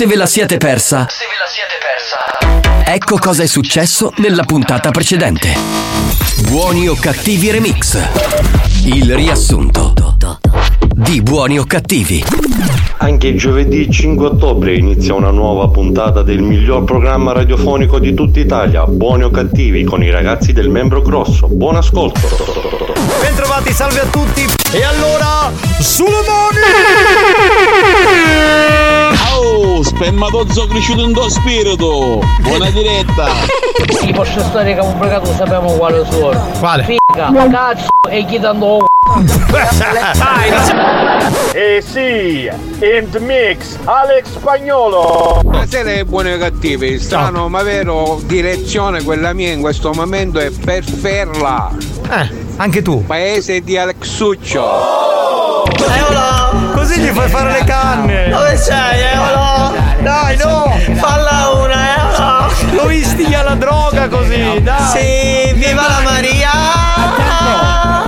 Se ve la siete persa, Se ve la siete persa. ecco cosa è successo nella puntata precedente. Buoni o cattivi remix. Il riassunto di Buoni o cattivi. Anche giovedì 5 ottobre inizia una nuova puntata del miglior programma radiofonico di tutta Italia, Buoni o Cattivi, con i ragazzi del membro grosso. Buon ascolto. Bentrovati, salve a tutti. E allora, sulle mani! Oh, spermatozzo cresciuto in tuo spirito! Buona diretta! Sì, posso stare che un fregato sappiamo quale suono. Quale? Figa, cazzo e chi dando Eh sì, in the mix, Alex Spagnolo. Buonasera buoni e cattivi, strano ma vero, direzione quella mia in questo momento è per Ferla. Eh, anche tu. Paese di Alexuccio. Eolo! Così gli fai fare le canne. Dove sei, Eolo? Dai, no! Falla una, Eolo! Lo istiglia alla droga così, dai. Sì, viva la Maria!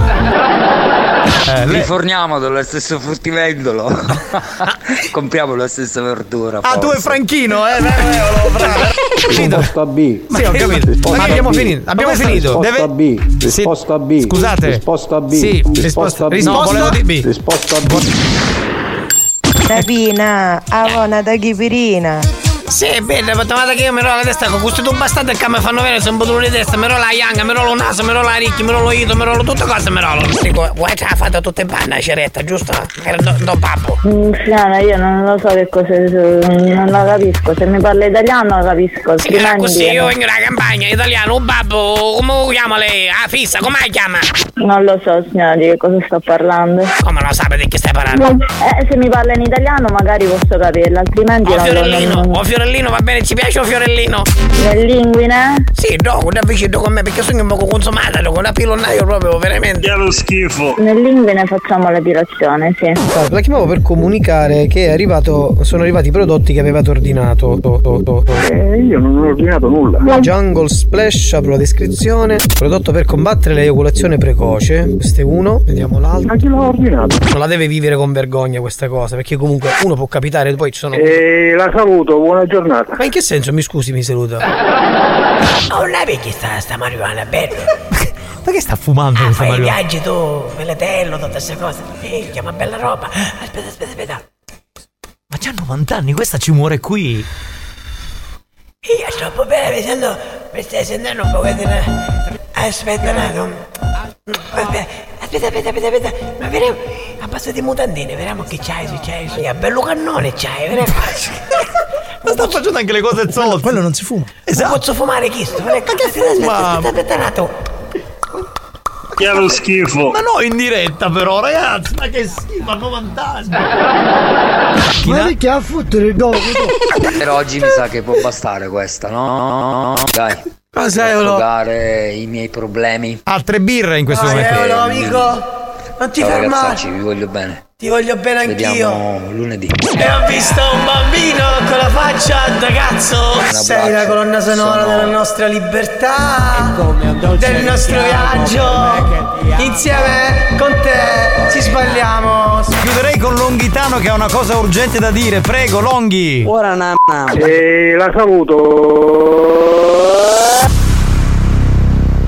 Eh, lei- Riforniamo dello stesso fruttivendolo. Compriamo la stessa verdura. Ah, tu e. Franchino, eh? Vero, Eolo, bravo. Risposta B. Sì, ho capito. Ma che abbiamo finito? Abbiamo finito. Risposta Deve- B. Risposta B. Scusate. Risposta B. Sì, risposta B. No, volevo dire B. Risposta B. Rapina, avona da chipirina. Sì, bella, ma trovate che io mi rolo la testa con questo tubo bastante che mi fanno vedere se un po' di testa, mi rolo la yanga, mi rolo il naso, mi rolo la ricchi, mi rolo ito, mi rolo tutte cose, mi rolo. Dico, vuoi ce l'ha fatta tutta in panna, ceretta, giusto? Era do, do babbo. Fiana, io non lo so che cosa non la capisco. Se mi parla italiano la capisco. Sì, era così, io vengo dalla campagna, italiano, un babbo, come lo chiama lei? Ah, fissa, come la chiama? Non lo so, signora, di che cosa sto parlando. Come non sapete di che stai parlando? Eh, se mi parla in italiano magari posso capirlo, altrimenti O non lo fiorellino, non- o fiorellino, va bene, ci piace o fiorellino? Nel linguine? Sì, no, da vicino con me perché sono un po' consumata, con la pilonnaio proprio, veramente. Che lo schifo. Nel linguine facciamo l'epilazione, sì. La chiamavo per comunicare che è arrivato, sono arrivati i prodotti che avevate ordinato. To- to- to-. Eh, io non ho ordinato nulla. Jungle Splash, apro la descrizione. Prodotto per combattere l'eiaculazione precoce. Questo è uno, vediamo l'altro. Ma chi l'ha ordinato? Non la deve vivere con vergogna questa cosa, perché comunque uno può capitare, poi ci sono. Eh, la saluto, buona giornata. Ma in che senso? Mi scusi, mi saluta. Oh, non è perché sta, sta marijuana, bello. Ma che sta fumando Ah, questa fai i Mario? viaggi tu, veletello, tutte queste cose. Minchia, ma bella roba. Aspetta, aspetta, aspetta. Ma c'ha 90 anni, questa ci muore qui. Io troppo bene, mi sento. Mi stai sentendo un po' di. Aspetta un attimo. Aspetta, aspetta, aspetta, aspetta, aspetta. Ma vediamo. A passo di mutandine, vediamo che c'hai, se c'hai. Bello cannone c'hai, vediamo. Ma sta facendo anche le cose zolte. Quello non si fuma. Non posso fumare chi sto? Ma che fuma? Che lo schifo. Ma no, in diretta però, ragazzi. Ma che schifo, 90 anni. Ma perché ha fottere il dopo? Per oggi mi sa che può bastare questa, no? Dai. Ma sai, Per Eolo? i miei problemi. Altre birre in questo Dai, momento. Eolo, amico. Non ti Ciao fermare. ragazzacci, vi voglio bene. Ti voglio bene anch'io. Vediamo lunedì. E ho visto un bambino con la faccia da cazzo. Sei la colonna sonora Sono- della nostra libertà, del nostro viaggio. Insieme con te ci sbagliamo. Chiuderei con Longhitano che ha una cosa urgente da dire. Prego, Longhi. Ora na Eh, la saluto.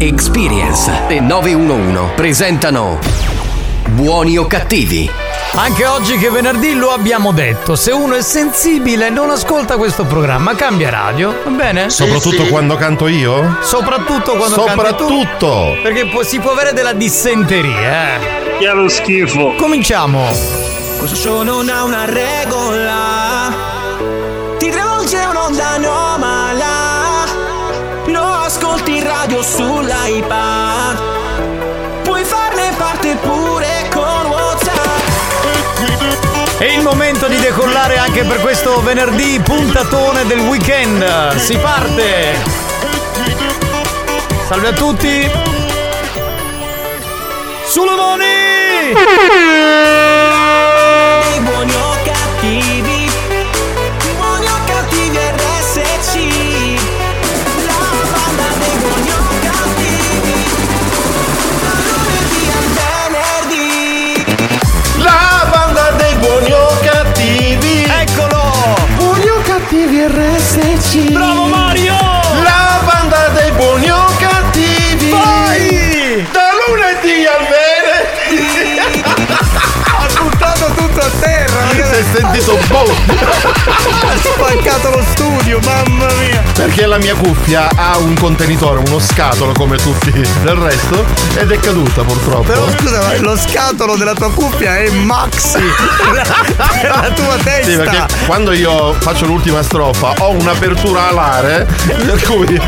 Experience e 911 presentano Buoni o cattivi? Anche oggi che è venerdì lo abbiamo detto. Se uno è sensibile non ascolta questo programma, cambia radio. Va bene? Soprattutto quando canto io? Soprattutto quando canti tu. Soprattutto! Perché può- si può avere della dissenteria, eh. Che lo schifo. Cominciamo. Questo show non ha una regola radio sull'iPad Puoi farne parte pure con WhatsApp È il momento di decollare anche per questo venerdì puntatone del weekend. Si parte! Salve a tutti! Sulle RSC. Bravo Mario! Sentito boh. Ha spaccato lo studio, mamma mia! Perché la mia cuffia ha un contenitore, uno scatolo come tutti del resto ed è caduta purtroppo. Però scusa, ma lo scatolo della tua cuffia è maxi per la tua testa. Sì, perché quando io faccio l'ultima strofa ho un'apertura alare, per cui.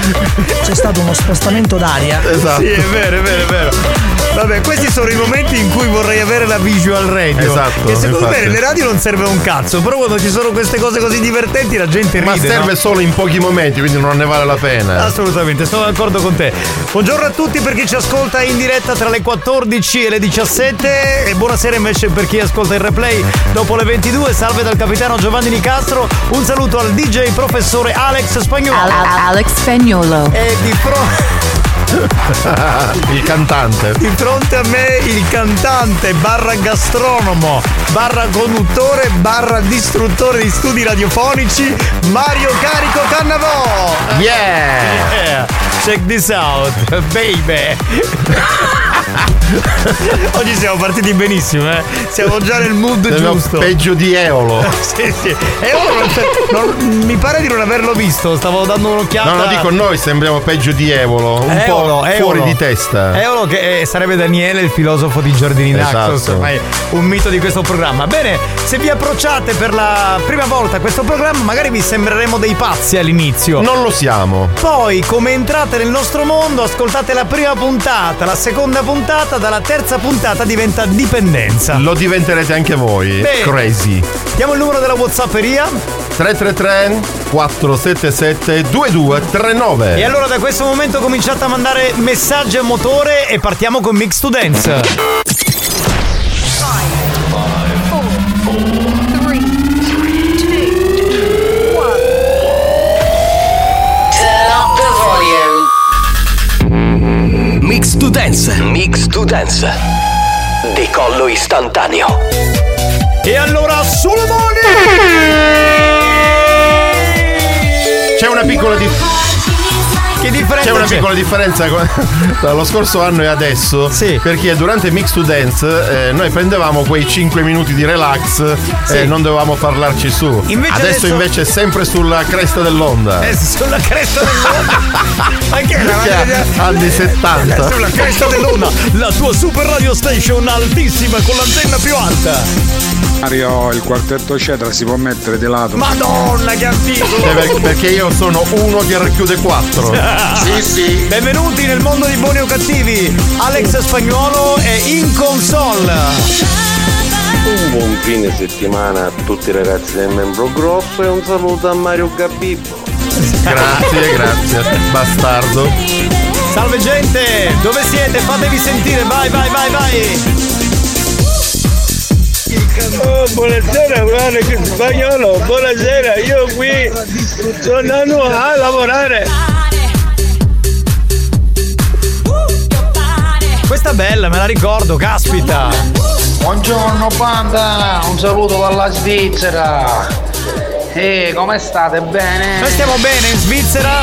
C'è stato uno spostamento d'aria. Esatto. Sì, è vero, è vero, è vero. Vabbè, questi sono i momenti in cui vorrei avere la visual radio. Esatto, Che secondo infatti. me nelle radio non serve un cazzo, però quando ci sono queste cose così divertenti la gente ride. Ma serve no? solo in pochi momenti, quindi non ne vale la pena. Assolutamente, sono d'accordo con te. Buongiorno a tutti per chi ci ascolta in diretta tra le 14 e le 17 e buonasera invece per chi ascolta il replay dopo le 22. Salve dal capitano Giovanni Nicastro. Un saluto al DJ professore Alex Spagnolo. Alex Spagnolo. E di fronte Il cantante. di fronte a me il cantante barra gastronomo barra conduttore barra distruttore di studi radiofonici Mario Carico Cannavò Yeah! Yeah. Check this out baby Oggi siamo partiti benissimo eh Siamo già nel mood Sembra giusto Peggio di Eolo. Sì sì Eolo non, non- mi pare di non averlo visto Stavo dando un'occhiata No, no, dico noi sembriamo peggio di Evolo, un Eolo, po' Eolo. fuori di testa. Eolo che eh, sarebbe Daniele, il filosofo di Giardini Esatto. Naxos, ormai un mito di questo programma. Bene, se vi approcciate per la prima volta a questo programma, magari vi sembreremo dei pazzi all'inizio. Non lo siamo. Poi, come entrate nel nostro mondo, ascoltate la prima puntata, la seconda puntata, dalla terza puntata diventa dipendenza. Lo diventerete anche voi. Bene. Crazy. Diamo il numero della Whatsapperia. 333 477 2239. E allora da questo momento cominciate a mandare messaggi a motore e partiamo con Mix to Dance. Mix to Dance. Mix to Dance. Decollo istantaneo. E allora sulle mani! C'è una piccola differenza. Che differenza C'è una piccola differenza tra lo scorso anno e adesso. Sì. Perché durante Mix to Dance eh, noi prendevamo quei 5 minuti di relax e Sì. non dovevamo parlarci su. Invece adesso, adesso- invece è sempre sulla cresta dell'onda. Eh, sulla cresta dell'onda. Anche Che anni 70. Sulla cresta dell'onda, la tua super radio station altissima con l'antenna più alta. Mario, il quartetto Cetra si può mettere di lato. Madonna, che antico! Per- perché io sono uno che racchiude 4. Sì, sì. Benvenuti nel mondo di buoni o cattivi. Alex Spagnuolo è in console. Un buon fine settimana a tutti i ragazzi del membro grosso e un saluto a Mario Gabibbo. Grazie, grazie. Bastardo. Salve gente, dove siete? Fatevi sentire, vai, vai, vai, vai. Oh, buonasera, che spagnolo, buonasera, io qui sto andando a lavorare. Questa è bella, me la ricordo, caspita. Buongiorno banda, un saluto dalla Svizzera. E come state? Bene? Noi stiamo bene in Svizzera?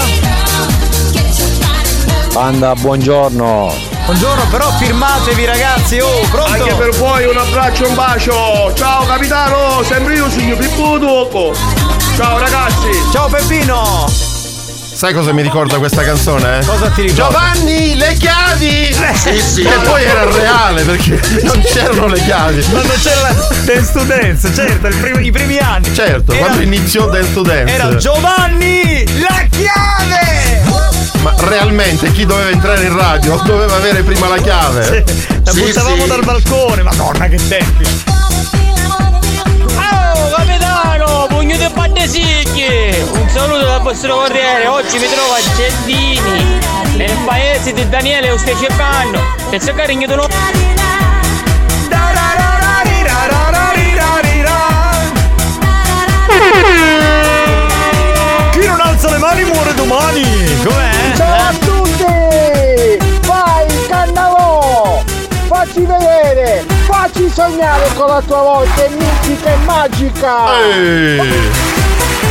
Banda, buongiorno. Buongiorno, però firmatevi ragazzi, oh, pronto? Anche per voi un abbraccio e un bacio. Ciao capitano, sempre io signor Pippo Dopo. Ciao ragazzi. Ciao Peppino. Sai cosa mi ricorda questa canzone? Cosa ti ricorda? Giovanni, le chiavi! Sì, sì. E poi era reale perché non c'erano le chiavi. Quando c'era la Dance to Dance, certo, primo- i primi anni. Certo, Era- quando iniziò Dance to Dance. Era Giovanni, la chiave! Ma realmente chi doveva entrare in radio doveva avere prima la chiave. La Sì, buttavamo sì. dal balcone, madonna che tempi. Che pandesicchi! Un saluto dal vostro corriere, oggi mi trovo a Geldini, nel paese di Daniele Eustecepanno, e se carigno no... Chi non alza le mani muore domani! Com'è? Ciao a tutti! Vai, cannavò! Facci vedere! Facci sognare con la tua voce mitica e magica!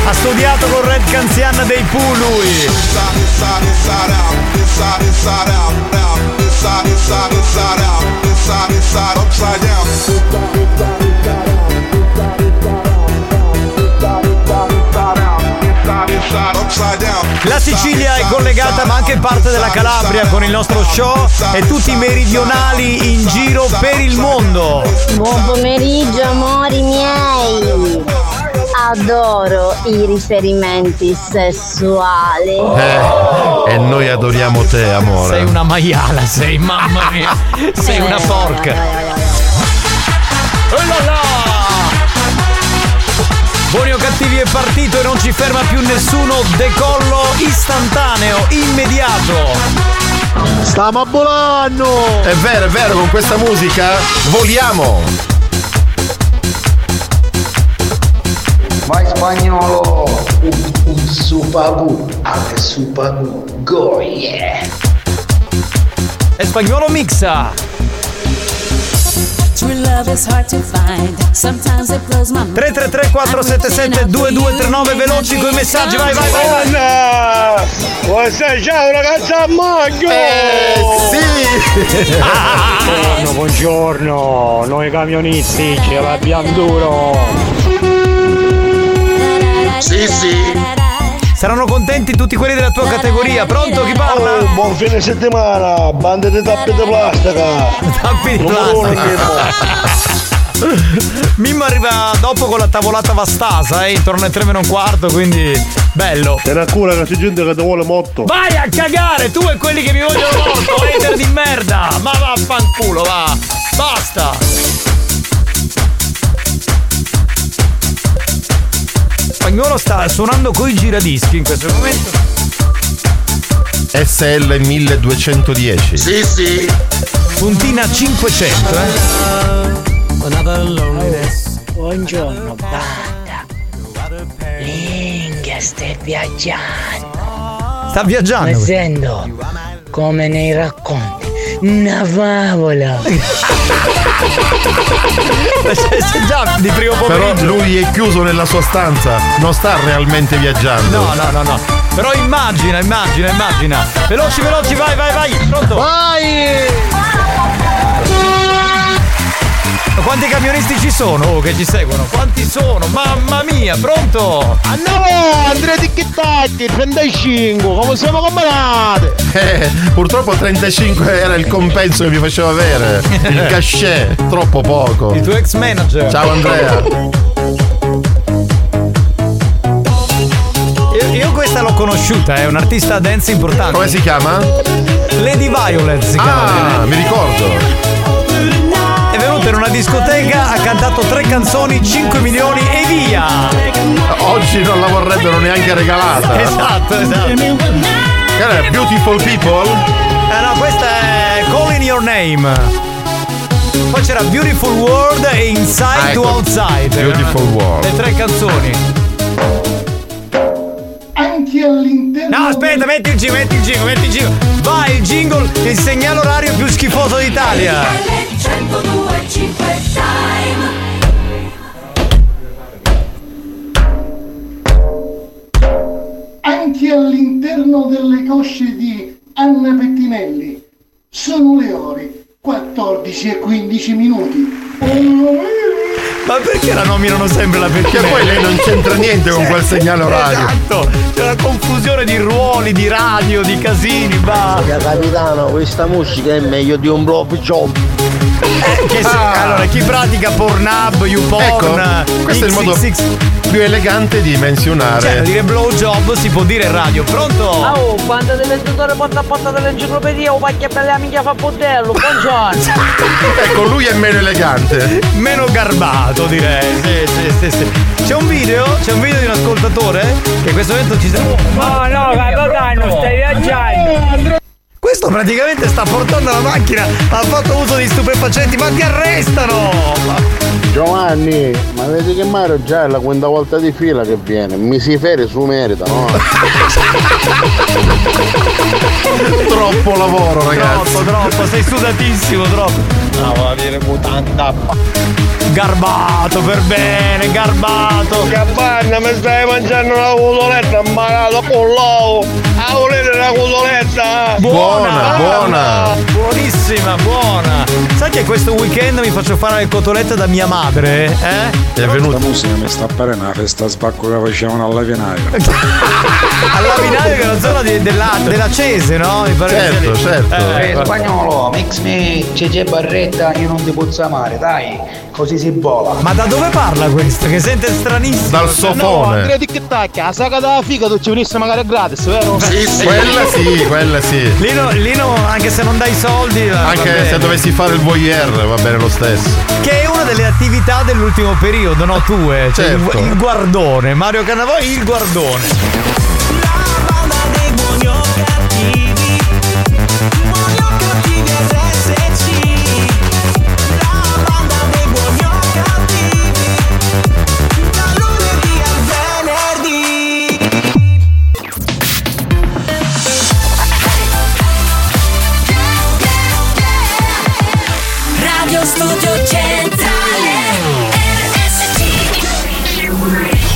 Ha studiato con Red Canzian dei Pooh lui! La Sicilia è collegata ma anche parte della Calabria con il nostro show e tutti i meridionali in giro per il mondo. Buon pomeriggio amori miei! Adoro i riferimenti sessuali. Eh, e noi adoriamo te, amore. Sei una maiala, sei mamma mia. Sei una porca. Oh là là! Buoni o cattivi è partito e non ci ferma più nessuno. Decollo istantaneo, immediato. Stiamo volando! È vero, è vero, con questa musica voliamo! Vai spagnolo! Un, un supagu, ale supagu, go yeah! E spagnolo mixa. 333 477 2239 veloci con i messaggi, vai vai vai! vai. Anna! Vuoi sai ciao ragazzi a maggio! sì! buongiorno, buongiorno! Noi camionisti ce l'abbiamo duro! Sì, sì! Saranno contenti tutti quelli della tua categoria. Pronto? Chi parla? Oh, buon fine settimana! Bande di tappi di plastica! Tappi di plastica. Mimmo arriva dopo con la tavolata vastasa, eh, intorno alle 3 meno un quarto, quindi bello. Te ne cura che c'è gente che ti vuole molto! Vai a cagare, tu e quelli che mi vogliono molto, hater di merda! Ma vaffanculo, va! Basta! Spagnolo sta suonando coi giradischi in questo momento. SL 1210. Sì, sì! Puntina 500, eh? Buongiorno, banda. Minchia, stai viaggiando. Sta viaggiando. Mi sento come nei racconti. Una favola. Già di primo Però pomeriggio. lui è chiuso nella sua stanza, non sta realmente viaggiando. No, no, no, no. Però immagina, immagina, immagina. Veloci, veloci, vai, vai, vai. Pronto? Vai! Ma Quanti camionisti ci sono oh, che ci seguono? Quanti sono? Mamma mia, pronto? Andiamo Andrea Ticchettati, 35, come siamo combinati? Eh, purtroppo 35 era il compenso che mi faceva avere. Il cachet, troppo poco. Il tuo ex manager. Ciao Andrea. Io, io questa l'ho conosciuta, è un artista dance importante. Come si chiama? Lady Violet si chiama. Ah, mi ricordo. In una discoteca, ha cantato tre canzoni, 5 milioni e via! Oggi non la vorrebbero neanche regalata. Esatto, esatto. Che era Beautiful People? Eh no, questa è Calling Your Name. Poi c'era Beautiful World e Inside Ah, to ecco. Outside. Beautiful World. Le tre canzoni. Anche all'interno. No, aspetta, metti il jingle, metti il jingle, metti il jingle. Vai il jingle, il segnale orario più schifoso d'Italia. Anche all'interno delle cosce di Anna Pettinelli. Sono le ore 14 e 15 minuti. Ma perché la nominano sempre la Perché poi lei non c'entra niente con quel segnale orario. Esatto, c'è una confusione di ruoli, di radio, di casini, va. capitano, questa musica è meglio di un blog job. Eh, che se- Ah. Allora, chi pratica Pornhub, YouPorn, Ecco, questo è il modo XXX, più elegante di menzionare. cioè, dire blowjob si può dire in radio. Pronto? Oh, quando del venditore porta a porta dell'enciclopedia, o pacchia bella amica fa bordello, buongiorno. Ecco, lui è meno elegante. Meno garbato. Garbato direi. Sì, sì, sì, sì. C'è un video, c'è un video di un ascoltatore che in questo momento ci sta. No, no, capitano, stai viaggiando. Questo praticamente sta portando la macchina, ha fatto uso di stupefacenti, ma ti arrestano! Giovanni, ma vedi che Mario già è la quinta volta di fila che viene, mi si fere su merita, no? Troppo lavoro, ragazzi. Troppo, troppo, sei sudatissimo, troppo. No, va a dire mutanda. Garbato per bene, garbato. Capanna, mi stai mangiando una cotoletta malato con l'uovo. Ah, volete una cotoletta? Buona, buona. Buonissima, buona. Sai che questo weekend mi faccio fare le cotolette da mia madre? Eh? È venuto. La musica mi sta apparendo una festa spacco che facevano alla Vinaio. Alla Vinaio che è una zona di- della, della Cese, no? Mi pare che Certo, lì. certo. Eh, Eh, spagnolo, mix me, c'è barretta, io non ti posso amare, dai, così si vola. Ma da dove parla questo? Che sente stranissimo. Dal No, sofone. Andrea che tacca, la saga della figa tu ci venisse magari gratis, vero? Quella sì, quella sì. Lino, Lino, anche se non dai soldi. Anche se dovessi fare il voyeur va bene lo stesso. Che è una delle attività dell'ultimo periodo, no? Tue. Cioè il- Certo. il, guardone. Mario Cannavoi, il guardone.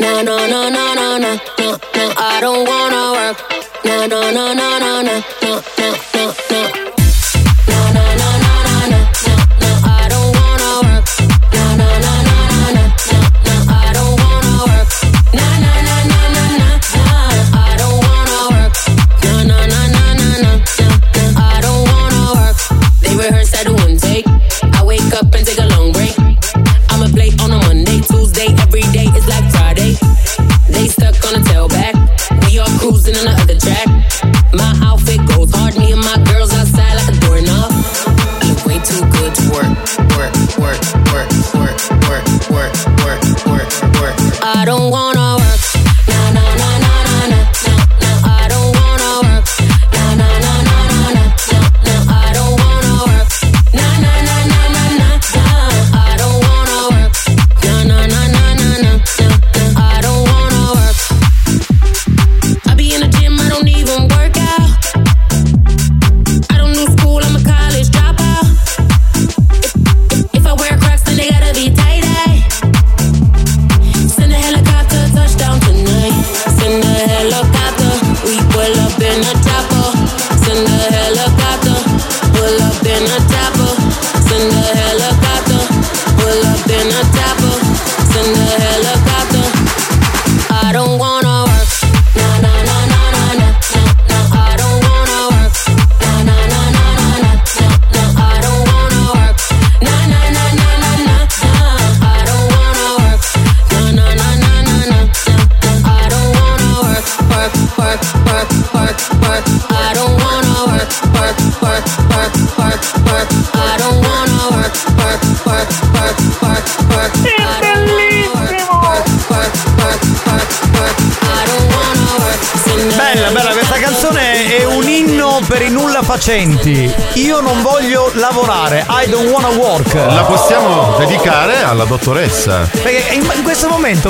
No, no, no, no, no, no, no, no, I don't wanna work. No, no, no, no, no, no, no, no, no, no.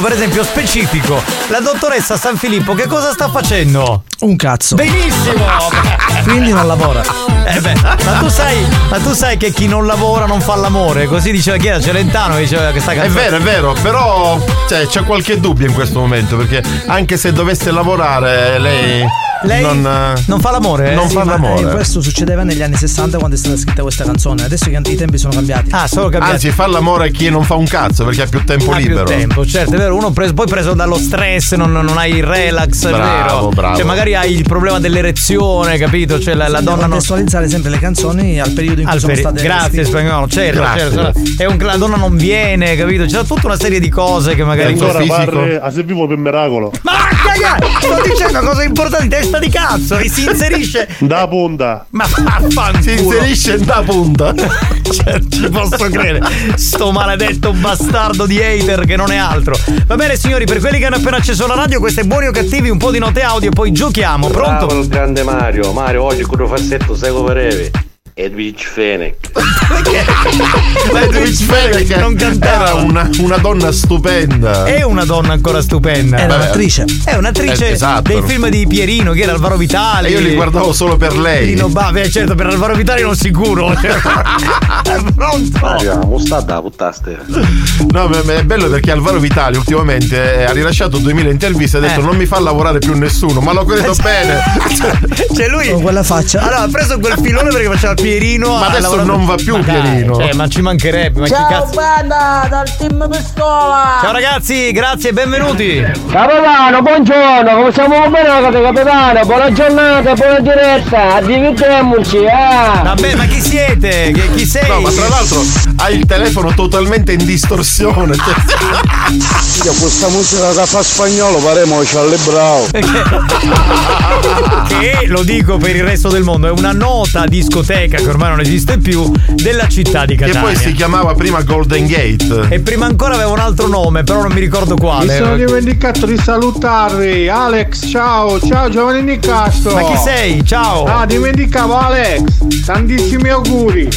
Per esempio, specifico, la dottoressa San Filippo che cosa sta facendo? Un cazzo. Benissimo! Quindi non lavora. Eh beh, ma tu sai, ma tu sai che chi non lavora non fa l'amore, così diceva chi era Celentano che diceva questa È vero, è vero, però cioè, c'è qualche dubbio in questo momento perché anche se dovesse lavorare lei Lei non, eh, non fa l'amore? Non Sì, fa ma, l'amore. eh, questo succedeva negli anni 60 quando è stata scritta questa canzone. Adesso i tempi sono cambiati. Ah, solo cambiati. Anzi, fa l'amore a chi non fa un cazzo perché ha più tempo Ha più libero. tempo, certo, è vero. Uno preso- poi preso dallo stress, non, non hai il relax, è Bravo, vero. bravo. Cioè, magari hai il problema dell'erezione, capito? Cioè, la, la Bisogna donna non. contestualizzare sempre le canzoni al periodo in cui Al sono peri- state Grazie spagnolo, certo, Grazie. certo. È un, la donna non viene, capito? C'è tutta una serie di cose che magari. Ancora parre a se vivo per miracolo. Ma caga! Sto dicendo cose importanti, testa di cazzo! E si inserisce. Da punta. Ma vaffanculo! Si inserisce da punta. Cioè, ci posso credere. Sto maledetto bastardo di hater che non è altro. Va bene, signori, per quelli che hanno appena acceso la radio, queste buoni o cattivi, un po' di note audio e poi giochiamo. Pronto? Bravo il grande Mario. Mario, oggi con un fassetto seco breve. Edwidge Fenech. Ma Edwidge Fenech non cantava. era una, una donna stupenda. È una donna ancora stupenda. Era Vabbè. un'attrice. È un'attrice Eh, esatto. dei film di Pierino, che era Alvaro Vitali. E io li guardavo solo per lei. Lino Bave, certo, per Alvaro Vitali non sicuro. Cioè, Pronto? Mostarda la puttaste. No, ma è bello perché Alvaro Vitali ultimamente eh, ha rilasciato 2000 interviste e ha detto Eh. non mi fa lavorare più nessuno, ma lo credo bene. Cioè lui Con quella faccia. Allora ha preso quel filone perché faceva il Pierino Ma adesso lavorato- non va più Ma dai, Pierino. Cioè, ma ci mancherebbe, ma chi Ciao cazzo banda dal team Pistola! Ciao ragazzi, grazie e benvenuti Capitano, buongiorno, come stiamo bene capitano? Buona giornata, buona diretta, divertiamoci, eh! Vabbè, ma chi siete? Che- chi sei? No, ma tra l'altro hai il telefono totalmente in distorsione. Io questa musica che fa spagnolo paremo Charlie Brown. che lo dico per il resto del mondo, è una nota discoteca che ormai non esiste più della città di che Catania. poi si chiamava prima Golden Gate. E prima ancora aveva un altro nome, però non mi ricordo Mi sono quale. dimenticato di salutarvi. Alex, ciao, ciao Giovanni Nicastro. Ma chi sei? Ciao! Ah, dimenticavo Alex. Tantissimi auguri.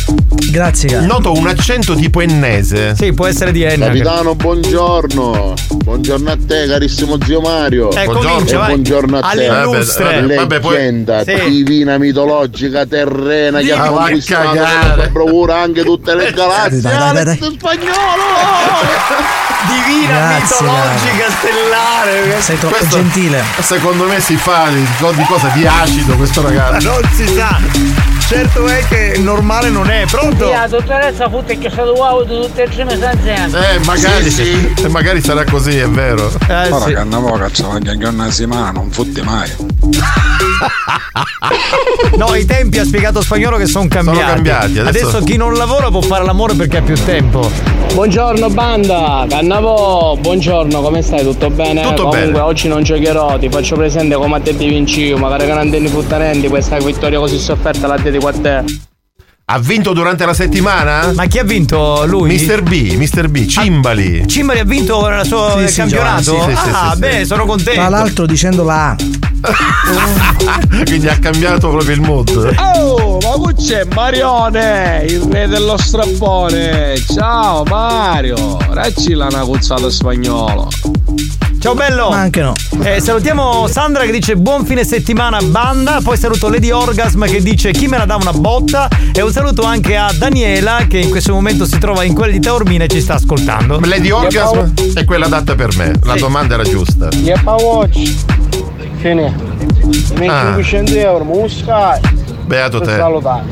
Grazie, cara. Noto un accento tipo ennese. Sì, può essere di Enna. Capitano, buongiorno. Buongiorno a te, carissimo zio Mario. Eh, Buongiorno. comincia, vai. buongiorno a te. All'illustre. Vabbè, vabbè, poi- Leggenda Sì. divina mitologica terrena che Ah, ha va a cagare. bravura anche tutte le galassie. Dai, dai, dai, dai. spagnolo! Divina Grazie, mitologica stellare. Sei troppo Questo- gentile. Secondo me si fa di, di cosa? Di acido questo ragazzo. Non si sa. Certo è che normale non è. Pronto? La dottoressa fu che stato wow di tutte e tre insieme. Eh, magari, eh, magari sarà così, è vero. Eh, Ora sì. che volta c'è anche una settimana, non fotti mai. No, i tempi ha spiegato spagnolo che sono cambiati. cambiati, adesso- chi non lavora può fare l'amore perché ha più tempo. Buongiorno banda, Cannavo, buongiorno, come stai? Tutto bene? Tutto Comunque bene. oggi non giocherò, ti faccio presente come a te di vinci, magari che non andiamo futtanenti, questa vittoria così sofferta la dedico a te. Ha vinto durante la settimana? Ma chi ha vinto lui? Mr. B, Mr. B, Cimbali. Cimbali ha vinto il suo Sì, sì, campionato? Giovanni, sì, sì, ah, sì, sì. bene, sono contento. Tra l'altro dicendo la A. Quindi ha cambiato proprio il mood. Oh, ma qui c'è Marione, il re dello strappone. Ciao Mario, racci la una cuzzata spagnolo. Ciao bello! Ma anche no. Eh, salutiamo Sandra che dice buon fine settimana banda, poi saluto Lady Orgasm che dice chi me la dà una botta e un saluto anche a Daniela che in questo momento si trova in quella di Taormina e ci sta ascoltando. Lady Orgasm è quella adatta per me. La Sì. domanda era giusta. Yeppa Watch. Fine. Ah. 500 euro, musca. Beato Per te. salutare.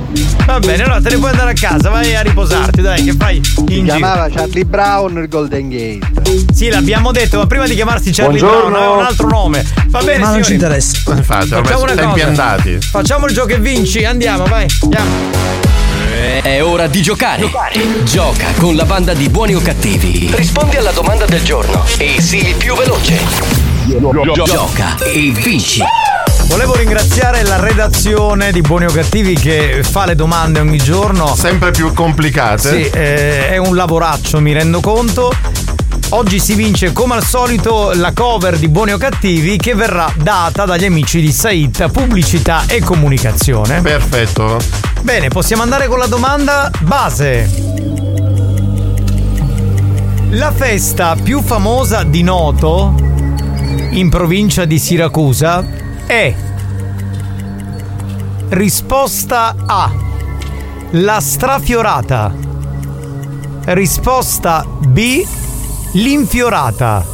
Va bene, allora te ne puoi andare a casa, vai a riposarti, dai, che fai in giro. Chiamava Charlie Brown il Golden Gate. Sì, l'abbiamo detto, ma prima di chiamarsi Charlie Buongiorno. Brown aveva un altro nome. Va bene, Ma non ci signori. interessa. Infatti, ormai Facciamo sono una tempi cosa. andati. Facciamo il gioco e vinci, andiamo, vai. Andiamo. È ora di giocare. Gioca con la banda di buoni o cattivi. Rispondi alla domanda del giorno e sii il più veloce. Gioca e vinci. Volevo ringraziare la redazione di Buoni o Cattivi che fa le domande ogni giorno. Sempre più complicate. Sì, eh, è un lavoraccio, mi rendo conto. Oggi si vince come al solito la cover di Buoni o Cattivi che verrà data dagli amici di Saita Pubblicità e Comunicazione. Perfetto. Bene, possiamo andare con la domanda base. La festa più famosa di Noto in provincia di Siracusa è risposta A la strafiorata risposta B l'infiorata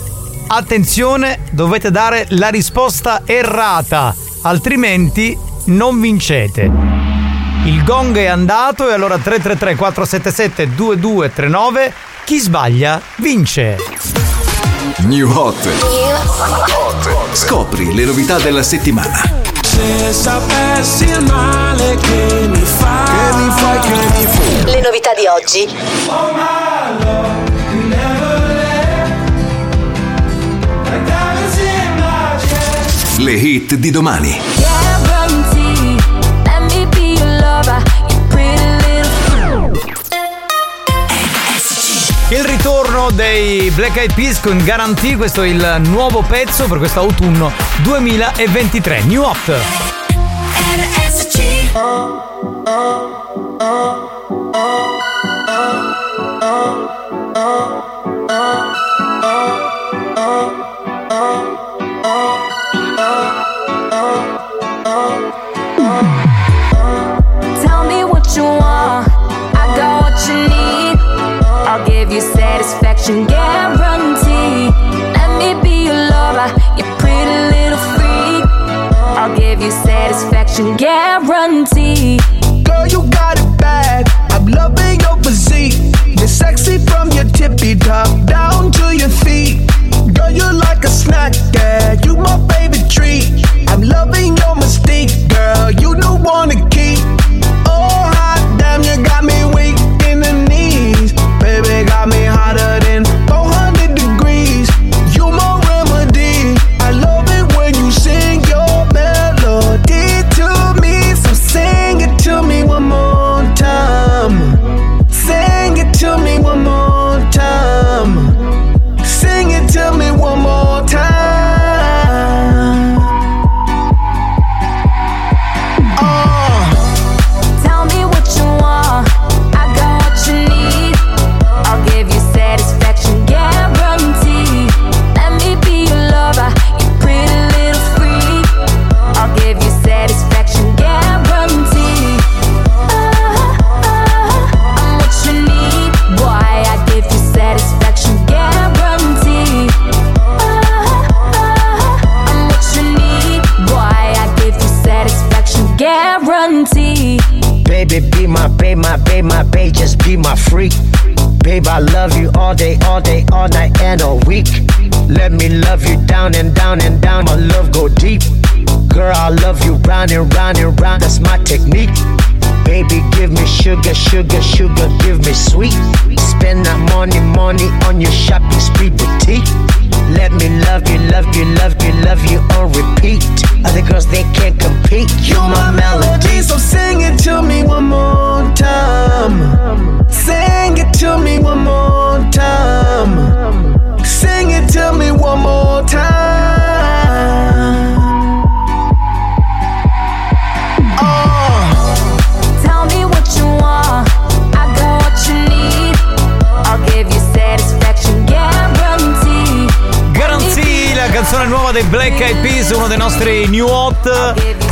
attenzione dovete dare la risposta errata altrimenti non vincete. Il gong è andato e allora 333 477 2239 chi sbaglia vince. New Hot. Scopri le novità della settimana. Se sapessi il male che mi fa Che mi fai, che mi fai Le novità di oggi. Le hit di domani. Il ritorno dei Black Eyed Peas con Guarantee, questo è il nuovo pezzo per questo autunno 2023. New Hot. Tell satisfaction guarantee. Let me be your lover, you pretty little freak. I'll give you satisfaction guarantee. Girl, you got it bad. I'm loving your physique. You're sexy from your tippy top down to your feet. Girl, you're like a snack, yeah. You my favorite treat. I'm loving your mystique, girl. You don't wanna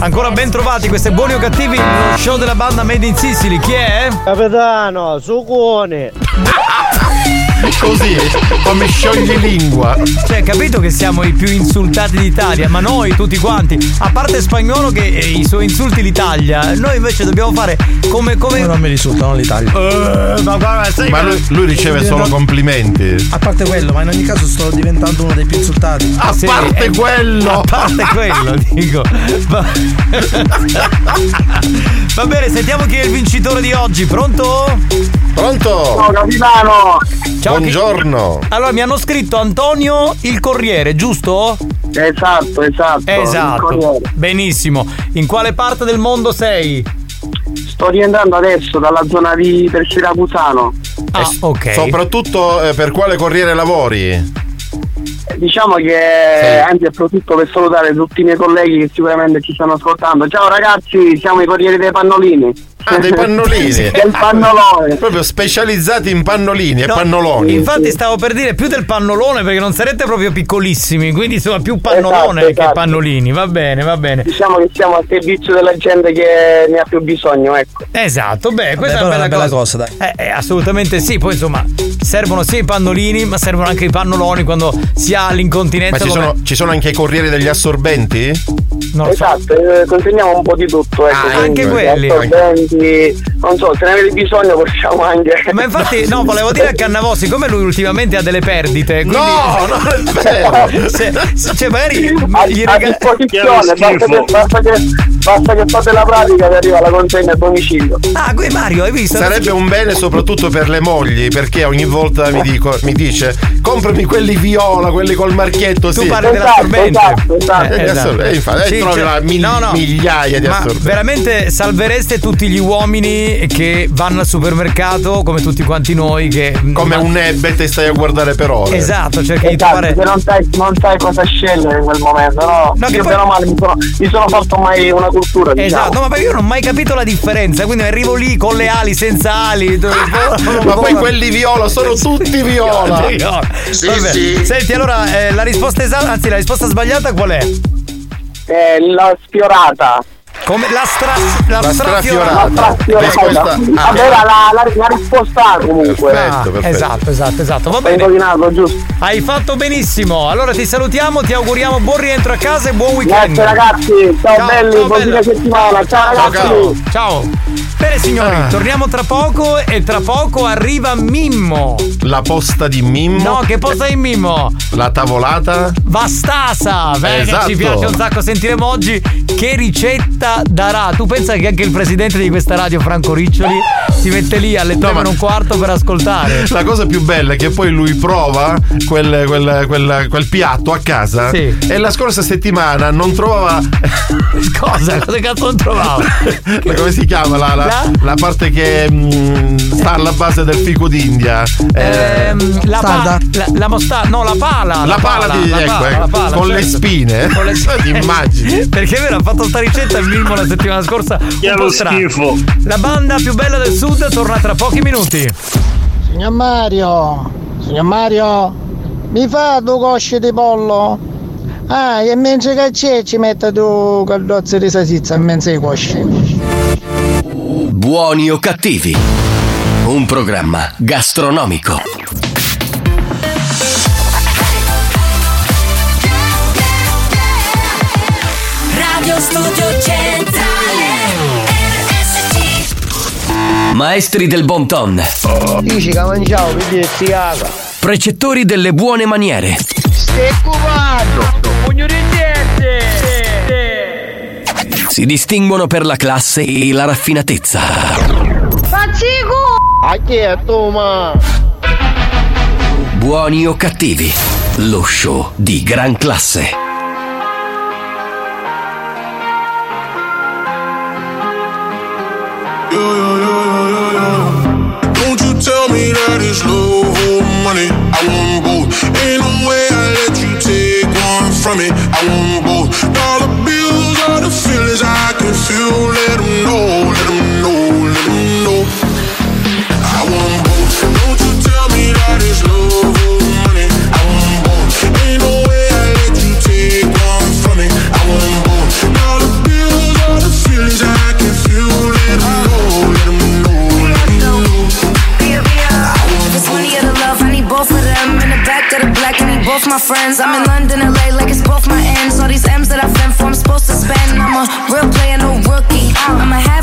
Ancora ben trovati, queste buoni o cattivi, lo show della banda Made in Sicily. Chi è? Capitano, sucone. Così, come sciogli lingua. Cioè, capito che siamo i più insultati d'Italia, ma noi tutti quanti, a parte spagnolo che eh, i suoi insulti l'Italia, noi invece dobbiamo fare come. come... non mi risultano l'Italia. Eh, ma guarda, sai Ma lui, lui riceve solo complimenti. A parte quello, ma in ogni caso sto diventando uno dei più insultati. A Sì, parte eh, quello! A parte quello, dico. Va... Va bene, sentiamo chi è il vincitore di oggi. Pronto? Pronto? Ciao capitano. Ciao, chi- Buongiorno. Allora, mi hanno scritto Antonio il Corriere, giusto? Esatto, esatto. Esatto. Benissimo. In quale parte del mondo sei? Sto rientrando adesso dalla zona di del Siracusano. Ah, ok. Soprattutto eh, per quale corriere lavori? Diciamo che anzi approfitto per salutare tutti i miei colleghi che sicuramente ci stanno ascoltando. Ciao ragazzi, siamo i Corrieri dei Pannolini. Ah, dei pannolini. Del pannolone. Proprio specializzati in pannolini e No, pannoloni. Infatti stavo per dire più del pannolone perché non sarete proprio piccolissimi, quindi insomma più pannolone Esatto, che esatto. pannolini, va bene, va bene. Diciamo che siamo al servizio della gente che ne ha più bisogno, ecco. Esatto, beh, questa però è una bella, cosa, dai. Eh, eh, assolutamente sì, poi insomma servono sia i pannolini, ma servono anche i pannoloni quando si ha Ma l'incontinenza ci come- sono, ci sono anche i corrieri degli assorbenti? Non lo so. esatto, eh, consegniamo un po' di tutto, ecco. Ah, quindi anche quelli. assorbenti, non so, se ne avete bisogno possiamo anche. Ma infatti, no, volevo dire a Cannavo, siccome lui ultimamente ha delle perdite. Quindi... No, non è vero. Se, se- cioè, magari a, gli a disposizione, basta che, basta, che, basta che fate la pratica che arriva la consegna a domicilio. Ah, qui Mario, hai visto? Sarebbe un bene soprattutto per le mogli, perché ogni volta mi, dico, mi dice comprami quelli viola, quelli col marchietto. Tu sì. parli dell'assorbente. esatto, esatto. Eh, eh, infatti, eh, trovi cioè, migliaia di ma assorbenti. veramente salvereste tutti gli uomini che vanno al supermercato come tutti quanti noi che Come un ebbe te stai a guardare per ore. Esatto, cerchi di Esatto, trovare che non sai, non sai cosa scegliere in quel momento, no? No, che Io poi- bene o male mi sono, mi sono fatto mai una cultura, diciamo. Esatto, ma perché io non ho mai capito la differenza, quindi arrivo lì con le ali, senza ali. dove- Ma poi quelli viola sono tutti viola. Viola. Sì, Vabbè. sì. Senti, allora eh, la risposta esatta, anzi la risposta sbagliata qual è? Eh, la sfiorata. Come la stra la, La strafiorata. La sfiorata. Ah. Vabbè, la, la, la, risposta A comunque. Ah, esatto, esatto, esatto. Va bene. Hai fatto benissimo. Allora ti salutiamo, ti auguriamo buon rientro a casa e buon weekend. Grazie ragazzi, ciao, belli, ciao, buon bella. fine settimana, ciao ragazzi. Ciao. Ciao. Bene signori, Ah. torniamo tra poco e tra poco arriva Mimmo. La posta di Mimmo. No, che posa in Mimmo? La tavolata. Vastasa! Beh, Esatto. ci piace un sacco, sentiremo oggi che ricetta darà. Tu pensa che anche il presidente di questa radio, Franco Riccioli, si mette lì alle 3 ma- meno un quarto per ascoltare. La cosa più bella è che poi lui prova quel, quel- quel- quel piatto a casa Sì. e la scorsa settimana non trovava. Cosa? Cosa cazzo non trovavo? La- come si chiama? La, la- La? la parte che mm, sta alla base del fico d'India. Eh, Ehm, la, pa- la, la mostarda, no, la pala. La pala di- la ecco, pala, ecco, la pala, con le certo. spine. Con le Ti immagini? Perché è vero, ha fatto sta ricetta il Mimmo la settimana scorsa. un po' strana. La banda più bella del sud torna tra pochi minuti. Signor Mario, signor Mario, mi fa due cosce di pollo? Ah, e mentre che c'è ci mette due caldozze di salsiccia in mezzo ai cosci. Buoni o cattivi? Un programma gastronomico. Radio Studio Centrale RSC Maestri del bon ton. Precettori delle buone maniere. Stai Si distinguono per la classe e la raffinatezza. Pazzico! A chi è tu, ma? Buoni o cattivi? Lo show di gran classe. Don't you tell me that it's love or money. I want both. Ain't no way I let you take one from me. I want both. Both my friends. I'm in London, LA, like it's both my ends. All these M's that I've been for, I'm supposed to spend. I'm a real player, no rookie. I'ma have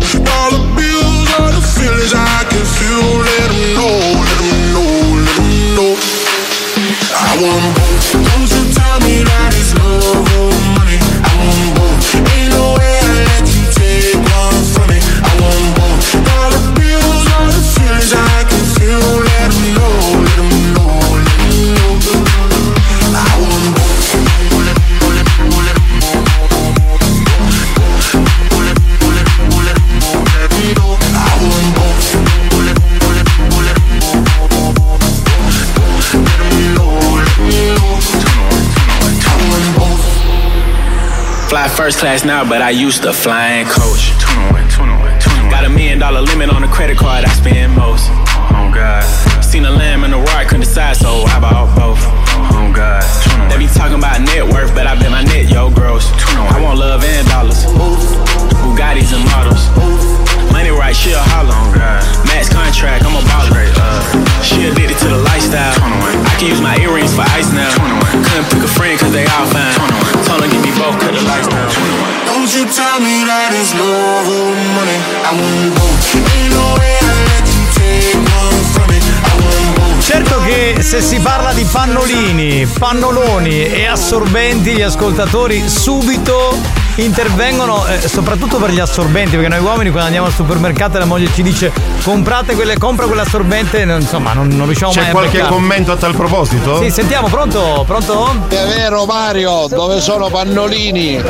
Dollar bills are the feelings I can feel. Let them know, let them know, let them know. I want both. Don't you tell me that it's love first class now, but I used to fly and coach. Got a million dollar limit on the credit card I spend most. Oh God. Seen a lamb and a roar, couldn't decide, so I bought both. Oh God. They be talking about net worth, but I bet my net yo gross. I want love and dollars. Bugattis and models. Money right, she a holler. Max contract, I'm a baller. She addicted to the lifestyle. I can use my earrings for ice now. Couldn't pick a friend cause they all fine. Told her give me both cause the lights down. Don't you tell me that it's love or money. I want both. Ain't no way I let you take one from me. I want both. Certo che se si parla di pannolini, pannoloni e assorbenti, gli ascoltatori subito intervengono, eh, soprattutto per gli assorbenti, perché noi uomini quando andiamo al supermercato e la moglie ci dice comprate quelle, compra quell'assorbente, non- insomma non, non riusciamo mai C'è a qualche beccarlo. commento a tal proposito? Sì, sentiamo, pronto? Pronto? È vero Mario, dove sono pannolini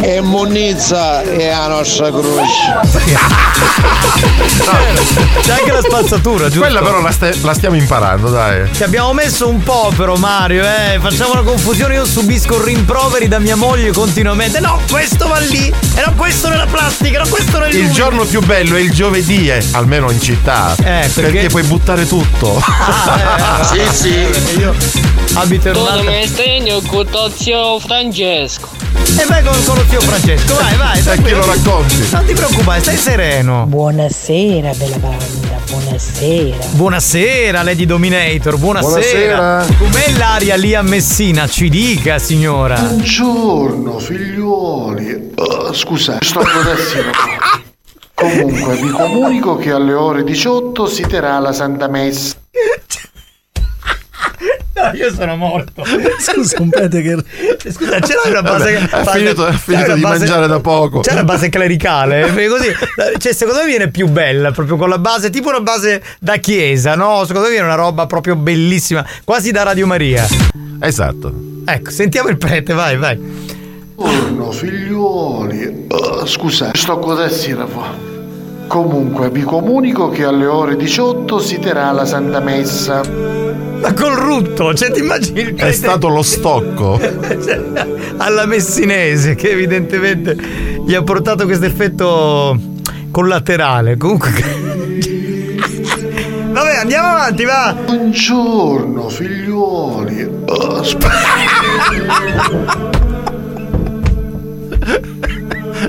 e Munnizza è la nostra croce. C'è anche la spazzatura, giusto? Quella però la, sta- la stiamo imparando, dai. Ci abbiamo messo un po' però Mario, eh. Facciamo una confusione, io subisco rimproveri da mia moglie continuamente. No, questo va lì! E no, questo nella plastica, no, questo nel Il giorno più bello è il giovedì, eh, almeno in città. Eh, perché- puoi buttare tutto. Sì, sì. Io abito in Tutto un'altra. mi stegno con tuo zio Francesco. E vai con, con lo zio Francesco, vai, vai. E chi tranquillo. lo racconti? Non ti preoccupare, stai sereno. Buonasera, bella banda, buonasera. Buonasera, Lady Dominator, buonasera. Buonasera. Com'è l'aria lì a Messina? Ci dica, signora. Buongiorno figliuoli. Uh, scusa, sto godendo. Comunque vi comunico che alle ore 18 si terrà la Santa Messa. No, io sono morto. Scusa, un prete che. Scusa, ce l'hai una base Vabbè, che. ha finito- c'è finito di mangiare da poco. C'è una base clericale. così. Cioè, secondo me viene più bella proprio con la base, tipo una base da chiesa, no? Secondo me viene una roba proprio bellissima, quasi da Radio Maria. Esatto. Ecco, sentiamo il prete, vai, vai. Buongiorno figliuoli. Uh, scusa, sto godendo. Comunque vi comunico che alle ore 18 si terrà la Santa Messa. Ma col rutto, cioè ti immagini il È prete stato lo stocco. Cioè, alla messinese che evidentemente gli ha portato questo effetto collaterale. Comunque. Vabbè, andiamo avanti, va. Buongiorno figliuoli. Uh,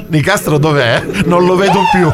Nicastro dov'è? Non lo vedo più.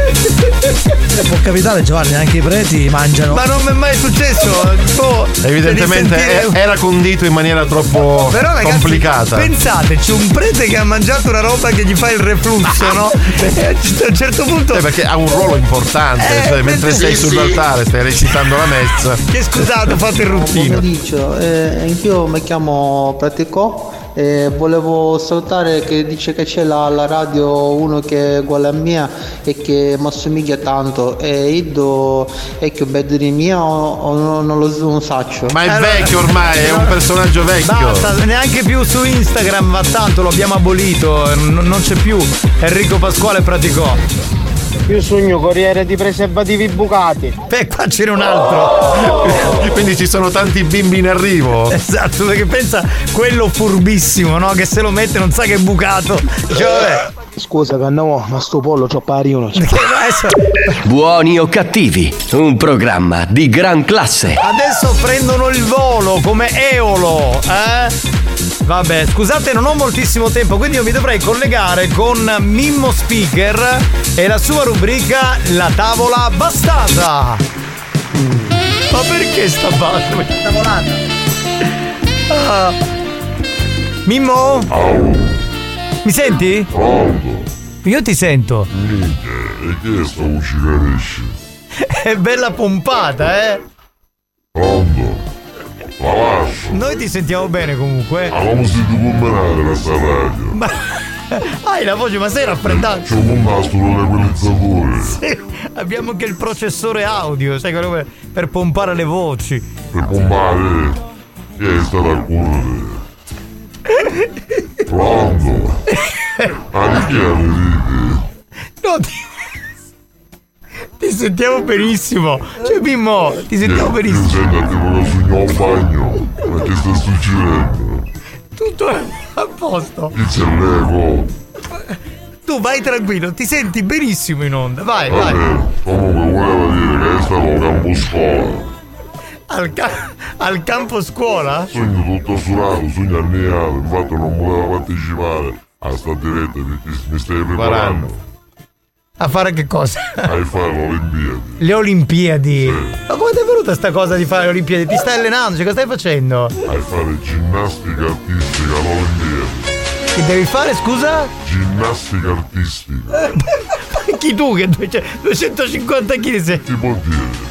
Eh, Può capitare Giovanni, anche i preti mangiano. Ma non mi è mai successo. Boh, Evidentemente sentire- era condito in maniera troppo Però ragazzi, complicata. pensate, c'è un prete che ha mangiato una roba che gli fa il reflusso, no? E a un certo punto. Eh, perché ha un ruolo importante, Eh, cioè, mentre sì, sei sì. sull'altare, stai recitando la messa. Che scusate, fate il ruttino. pomeriggio, eh, anch'io mi chiamo Pratico e volevo salutare che dice che c'è la, la radio uno che è uguale a mia e che mi assomiglia tanto e io è che un di mia o, o non, non lo non saccio. Ma è vecchio ormai, è un personaggio vecchio. Basta, neanche più su Instagram va tanto, lo abbiamo abolito, n- non c'è più. Enrico Pasquale praticò. Io sogno corriere di preservativi bucati. Beh, qua c'era un altro. Quindi ci sono tanti bimbi in arrivo. Esatto, perché pensa quello furbissimo, no? Che se lo mette non sa che è bucato. Dice, vabbè. Scusa Cannavo, ma sto pollo c'ho pari uno. Buoni o cattivi, un programma di gran classe. Adesso prendono il volo come Eolo, eh? Vabbè, scusate, non ho moltissimo tempo, quindi io mi dovrei collegare con Mimmo Speaker e la sua rubrica La tavola bastata. Ma perché sta basta? Tavolata. Ah. Mimmo? Mi senti? Io ti sento. E che sta uccicaresci? È bella pompata, eh? La lascio. Noi ti sentiamo bene comunque. Ma come si può menare questa radio? Ma hai la voce, ma sei raffreddato? C'è un nastro l'equalizzatore Sì, abbiamo anche il processore audio, sai quello per, per pompare le voci. per pompare. Chi è stato a correre? Pronto? Ma di chi è No, ti... ti sentiamo benissimo. Cioè, Mimmo, ti sentiamo Ti benissimo. senti che sogno al bagno. Ma che sta succedendo? Tutto. A posto. Pizzellego. Tu vai tranquillo, ti senti benissimo in onda. Vai, vai. Vabbè, comunque volevo dire che è stato campo scuola. Al, ca- al campo scuola? Sogno tutto surato, sogno anniato, infatti non volevo partecipare a sta diretta perché mi stai preparando A fare che cosa? a fare le Olimpiadi. Le Olimpiadi. Ma come ti è venuta sta cosa di fare le Olimpiadi? Ti stai allenando? Cioè, cosa stai facendo? A fare ginnastica artistica alle Olimpiadi. Che devi fare, scusa? Ginnastica artistica. Chi tu che 200 250 kg sei? Ti può dire.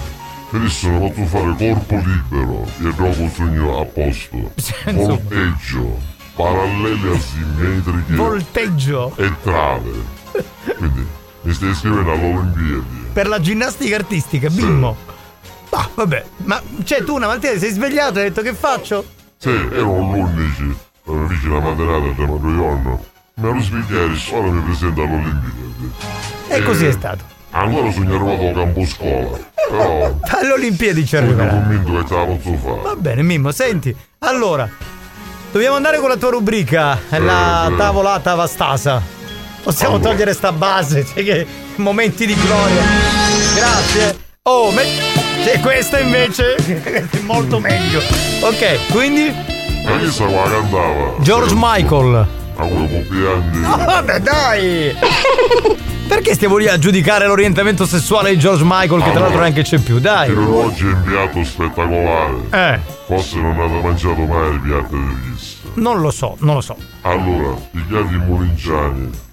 Adesso non posso fare corpo libero e dopo sogno a posto. Volteggio, parallele asimmetriche Volteggio. e trave. Quindi mi stai iscrivendo alle Olimpiadi. Per la ginnastica artistica, bimmo. Ma vabbè, ma cioè tu una mattina ti sei svegliato e hai detto che faccio? Sì, ero l'11, mi dice la mattinata del mio giorno. Mi ero svegliato e ora mi presento alle Olimpiadi. E così è stato. Ancora sono arrivato al campo scuola. Però Alle Olimpiadi ci sono arriverà. convinto che ce la posso fare. Va bene, Mimmo, senti. Allora, dobbiamo andare con la tua rubrica, la sì. tavolata vastasa. Possiamo togliere sta base, cioè che momenti di gloria. Grazie. Oh, me... cioè, questa invece è molto meglio. Ok, quindi? George Michael. A copianti. Ah, vabbè, dai! Perché stiamo lì a giudicare l'orientamento sessuale di George Michael, che tra l'altro neanche c'è più? Dai! È un piatto spettacolare. Eh, Forse non avete mangiato mai il piatto di vista. non lo so, non lo so. Allora, i piatti mulinciani.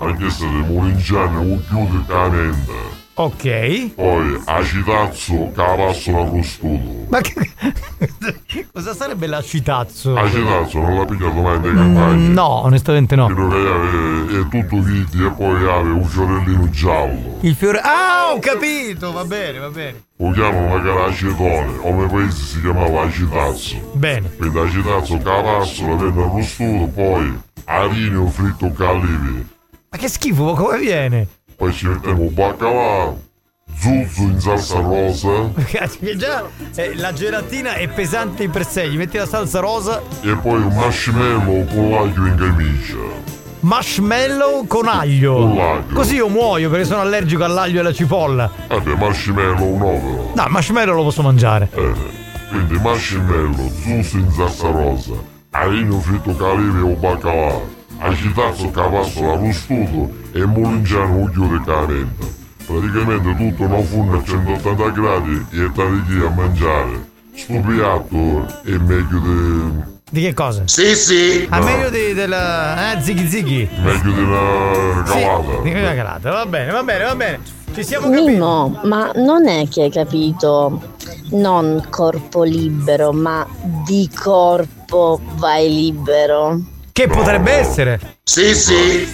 Anche se le mulinciane non chiude canenda. Ok. Poi, acitazzo, cavassola arrostuto. Ma che. Cosa sarebbe l'acitazzo? Acitazzo, non l'ha pigliato mai dei campagni. Mm, no, onestamente no. Che è, è tutto viti e poi aveva un fiorellino giallo. Il fiore. Ah, ho capito! Va bene, va bene. Lo chiamano magari acetone, come paese si chiamava acitazzo. Bene. Quindi acitazzo, cavassola, venne arrostuto, poi arino fritto calivi. Ma che schifo, ma come viene? Poi ci mettiamo baccalà, zuzzo in salsa rosa che già eh, la gelatina è pesante in per sé, gli metti la salsa rosa, e poi un marshmallow con l'aglio in camicia. marshmallow con aglio. Con l'aglio. Così io muoio perché sono allergico all'aglio e alla cipolla. Vabbè, marshmallow no però. No, il marshmallow lo posso mangiare. Eh, quindi marshmallow, zuzzo in salsa rosa, arino fritto calivi o baccalà, acitazzo cavassola arrostuto e mulinciano uglio di canetta. Praticamente tutto un forno a 180 gradi e state lì a mangiare. Sto piatto è meglio di... Di che cosa? Sì, sì. A No. meglio di, della. Eh, zighi zighi. meglio una calata. Di una calata. Va bene, va bene, va bene. Ci siamo capiti. Mimmo, ma non è che hai capito non corpo libero, ma di corpo vai libero? Che potrebbe essere? Sì, sì.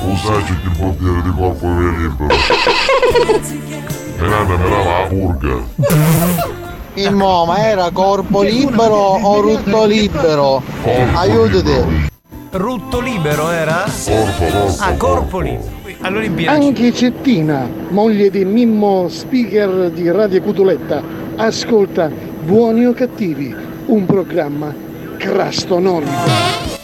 Usarci il portiere di corpo è libero. E nanna me la va a purga. Immo, ma era corpo libero o rutto libero? Aiutati. Rutto libero era? Corpo, corpo. Ah, corpo libero. All'Olimpiade. Anche Cettina, moglie di Mimmo, speaker di Radio Cutuletta, ascolta Buoni o Cattivi, un programma crasto nordico.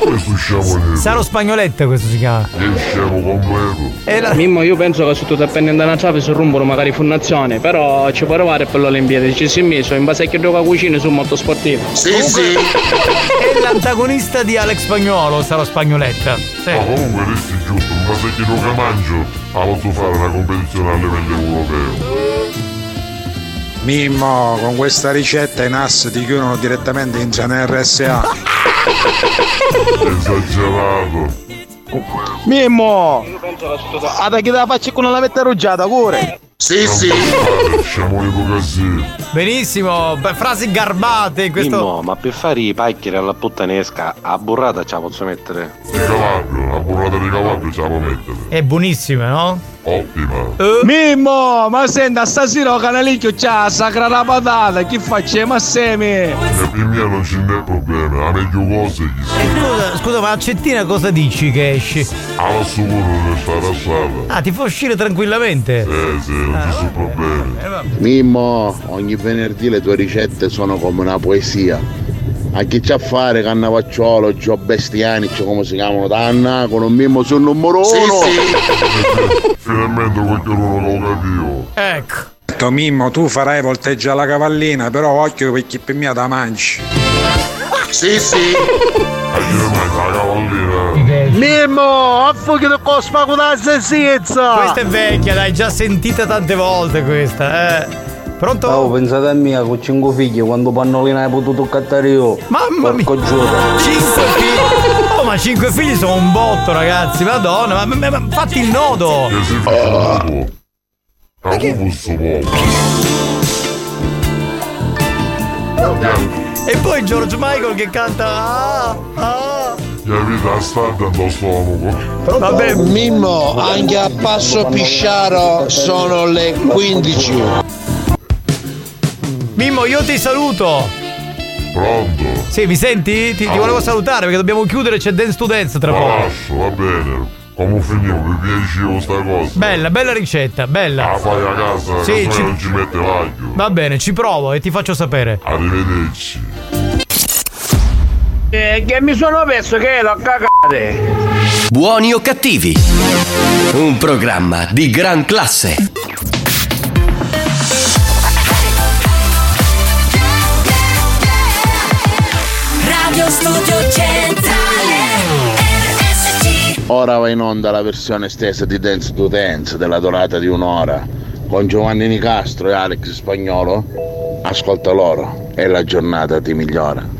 Questo scemo nero. Saro Spagnoletta questo si chiama. È scemo completo. Mimmo, io penso che sotto dipendendo da una trave si rompono magari fondazione, però ci può provare per le Olimpiadi, ci si è messo, in base a che gioca cucina sono molto sportivo. Sì, È l'antagonista di Alex Spagnolo, Saro Spagnoletta. Sì. Ma comunque resti giusto, ma se chi non che mangio, la posso fare una competizione a livello europeo. Mimmo, con questa ricetta i NAS ti chiudono direttamente in Zana RSA. Esagerato. Mimmo! Ada che la faccio con una lavetta arruggiata, cuore! Sì, sì. Scemo di così. Benissimo, beh, frasi garbate in questo. Mimmo, ma per fare i paccheri alla puttanesca, a burrata ce la posso mettere? Di Calabria, la burrata di Calabria ce la può mettere. È buonissima, no? Ottima. Mimmo, ma senta, stasera il canalicchio c'ha la sacra la patata, che facciamo assieme? E per me non ce n'è problema, ha meglio cose chi sa. Scusa, scusa, ma a Cettina cosa dici che esci? Alla sicuro non sta rassata. Ah, ti fa uscire tranquillamente? Eh sì, non ci problemi. Mimmo, ogni venerdì le tue ricette sono come una poesia. A chi c'ha a fare Cannavacciolo, Gio Bestiani, c'è come si chiamano, Danna, con un mimo sul numero uno. Finalmente qualcuno lo capivo. Ecco. Detto, Mimmo, tu farai volteggia alla cavallina, però occhio perché per me da manci. Sì, sì. Mimmo, affughi con spago da senza. Questa è vecchia, l'hai già sentita tante volte questa, eh. Pronto? Oh, pensate a mia con cinque figli quando pannolina hai potuto cattare io. Mamma mia. Porco giuro. Cinque figli. Oh, ma cinque figli sono un botto, ragazzi. Madonna, ma, ma- ma fatti il nodo. Ma che posso E poi George Michael che canta. Ah, ah. La vita sta andando a stomaco. Vabbè, Mimmo, anche a passo pisciaro sono le 15. Mimmo, io ti saluto. Pronto? Sì, mi senti? Ti, ti volevo salutare perché dobbiamo chiudere, c'è Dance to Dance tra Ma poco. lascio, va bene. Come finivo? Mi piaceva sta cosa. Bella, bella ricetta, bella. La fai a casa, Sì, sì, ci- non ci mette l'aglio. Va bene, ci provo e ti faccio sapere. Arrivederci. Eh, che mi sono perso che l'ho cagate. Buoni o cattivi? Un programma di gran classe. Radio Studio Centrale Ora va in onda la versione stessa di Dance to Dance della durata di un'ora con Giovanni Nicastro e Alex Spagnolo. Ascolta loro e la giornata ti migliora.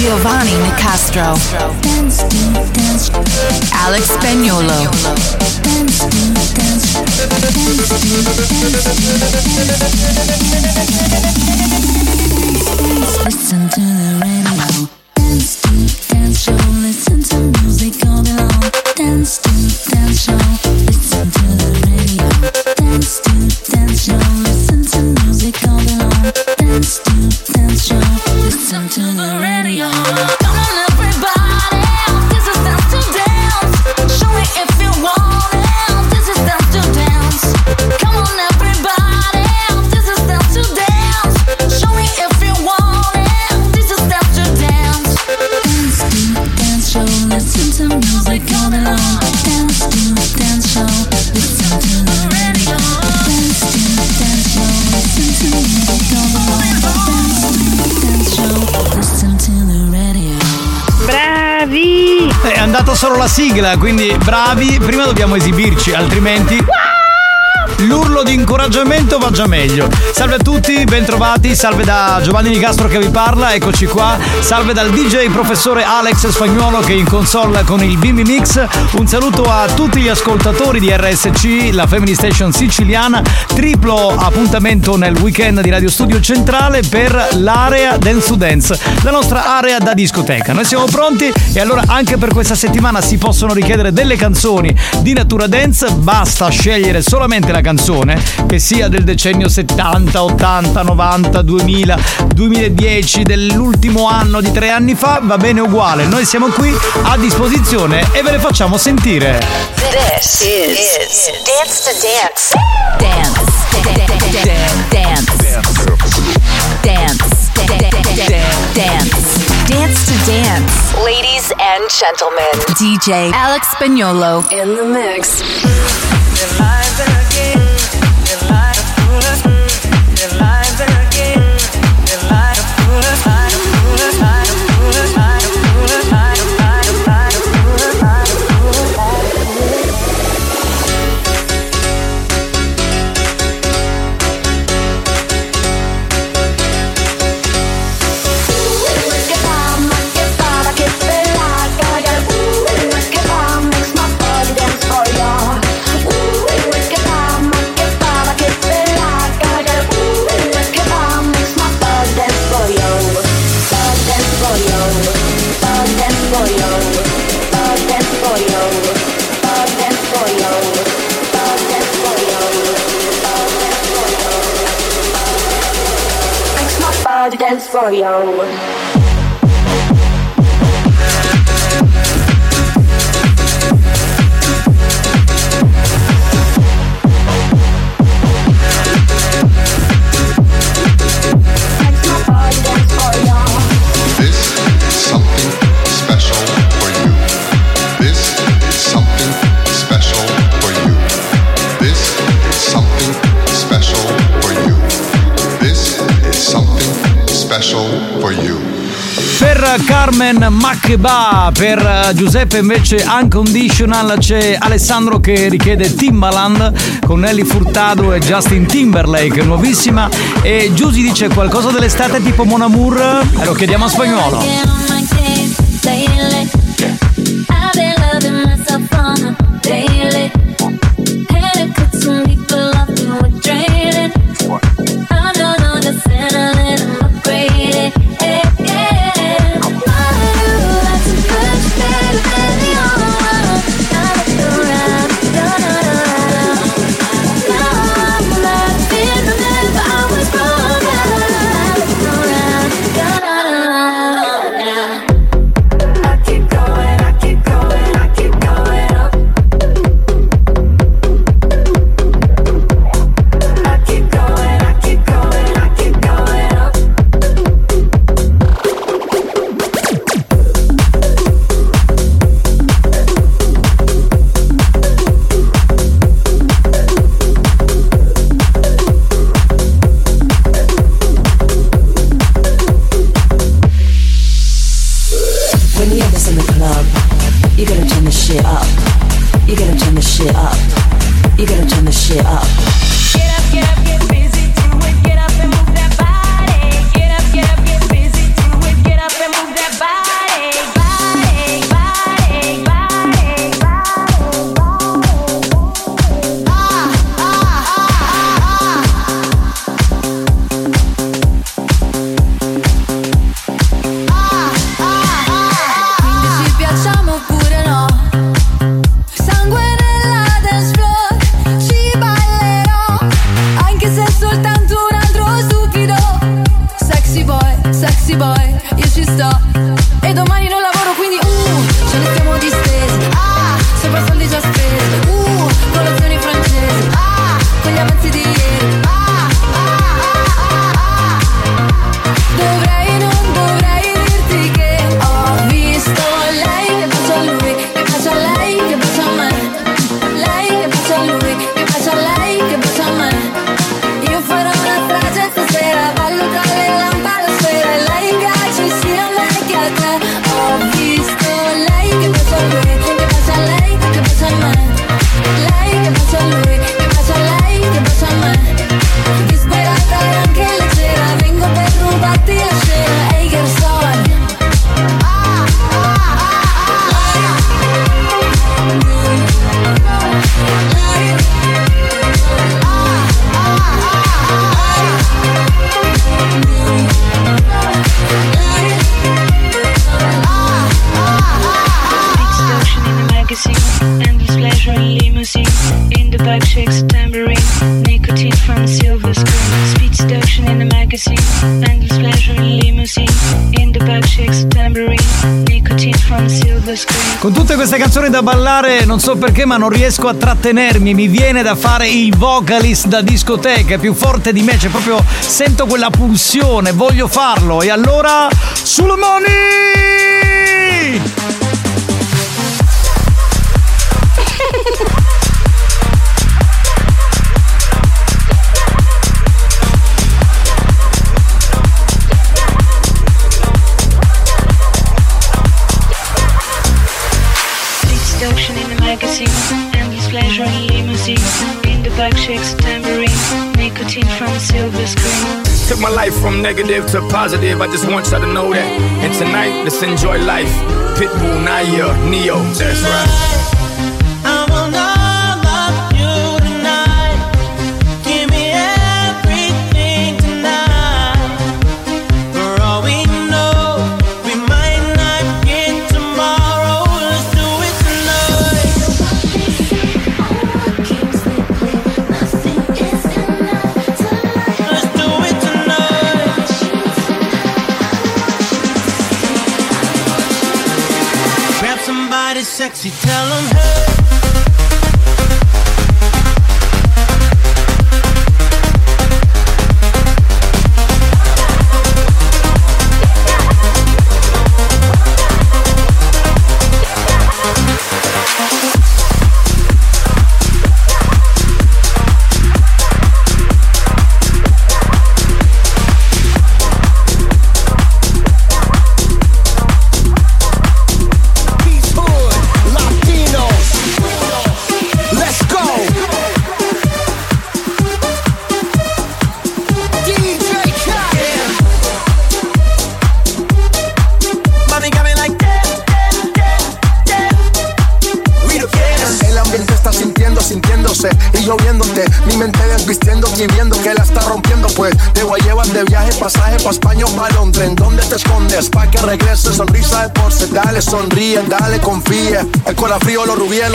Giovanni Nicastro. Dance dance Alex Spagnolo. Dance to dance Listen to the radio. Dance to dance show. Listen to music all day long. Dance to dance show. Listen to the radio. Dance to dance show. Listen to music all day long Listen to the radio solo la sigla, quindi bravi. Prima dobbiamo esibirci, altrimenti. L'urlo di incoraggiamento va già meglio. Salve a tutti, bentrovati. Salve da Giovanni Nicastro che vi parla, eccoci qua. Salve dal DJ professore Alex Spagnuolo che in console con il Bimbi Mix. Un saluto a tutti gli ascoltatori di RSC, la Family Station siciliana. Triplo appuntamento nel weekend di Radio Studio Centrale per l'area Dance to Dance, la nostra area da discoteca. Noi siamo pronti e allora anche per questa settimana si possono richiedere delle canzoni di natura dance, basta scegliere solamente la canzone che sia del decennio 70, 80, 90, 2000, 2010, dell'ultimo anno di tre anni fa, va bene uguale. Noi siamo qui a disposizione e ve le facciamo sentire. This is Dance to Dance. Dance. Dance. Dance. Dance. Dance to Dance. Ladies and gentlemen, DJ Alex Spagnolo in the mix. young Carmen Maccheba, per eh, Giuseppe invece Unconditional c'è Alessandro che richiede Timbaland con Nelly Furtado e Justin Timberlake, nuovissima. E Giusy dice qualcosa dell'estate tipo Mon Amour, eh, lo chiediamo a spagnolo. questa canzone da ballare, non so perché, ma non riesco a trattenermi. Mi viene da fare il vocalist da discoteca, è più forte di me, C'è proprio sento quella pulsione, voglio farlo. E allora, sulle mani! From negative to positive, I just want y'all to know that. And tonight, let's enjoy life. Pitbull, Naya, Neo, that's right. Occitane.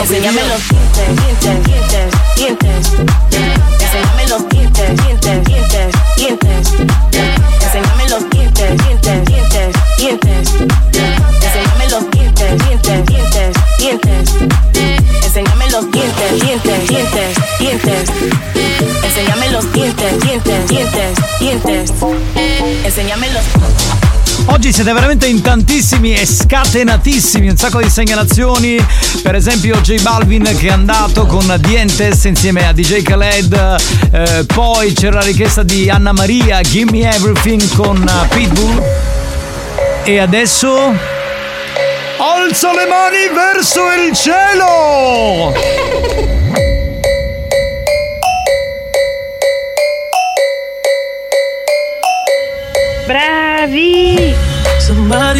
Enséñamelo. oggi siete veramente in tantissimi e scatenatissimi, un sacco di segnalazioni. Per esempio J Balvin che è andato con Dientes insieme a DJ Khaled. Eh, poi c'era la richiesta di Anna Maria, Gimme Everything con eh, Pitbull. E adesso... Alzo le mani verso il cielo!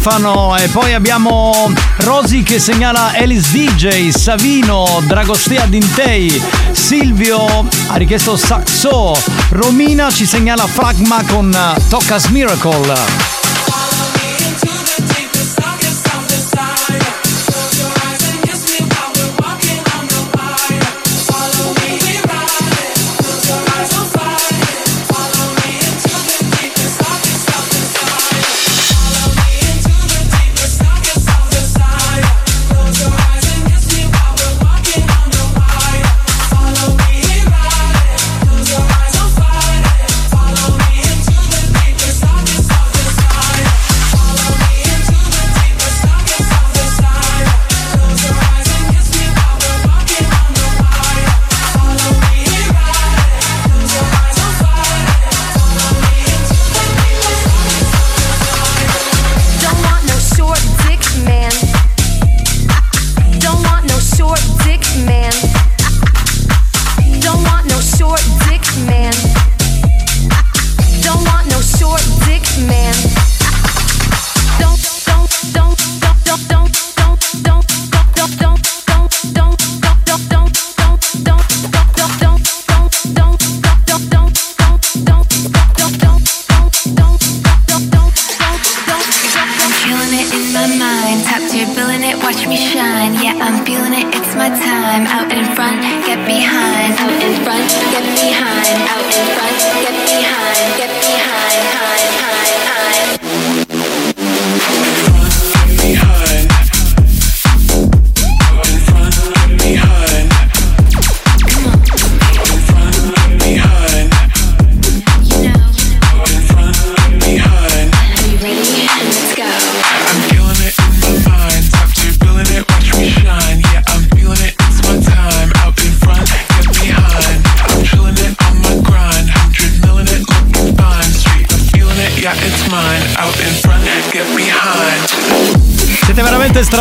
Stefano e poi abbiamo Rosy che segnala Alice DJ, Savino, Dragostea Dintei, Silvio ha richiesto Saxo, Romina ci segnala Fragma con Tocca's Miracle.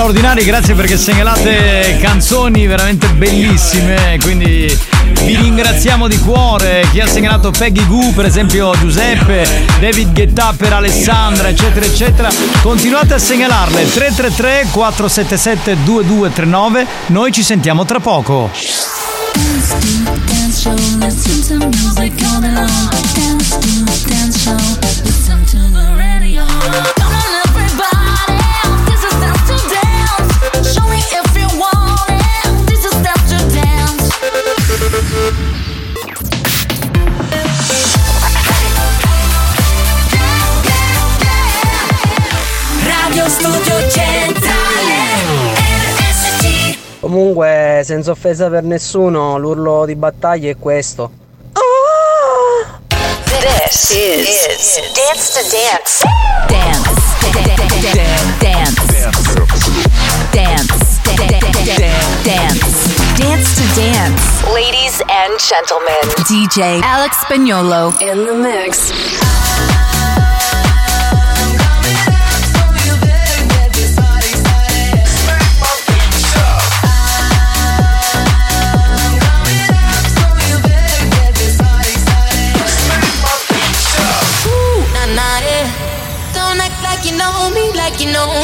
Straordinari, grazie perché segnalate canzoni veramente bellissime, quindi vi ringraziamo di cuore. Chi ha segnalato Peggy Goo, per esempio Giuseppe, David Guetta per Alessandra, eccetera, eccetera. Continuate a segnalarle 333 477 2239. Noi ci sentiamo tra poco. Dance to dance show, Comunque, senza offesa per nessuno, l'urlo di battaglia è questo. This is, Dance to Dance Dance. Dance. Dance. Dance. Dance to dance. Ladies and gentlemen DJ Alex Spagnolo in the mix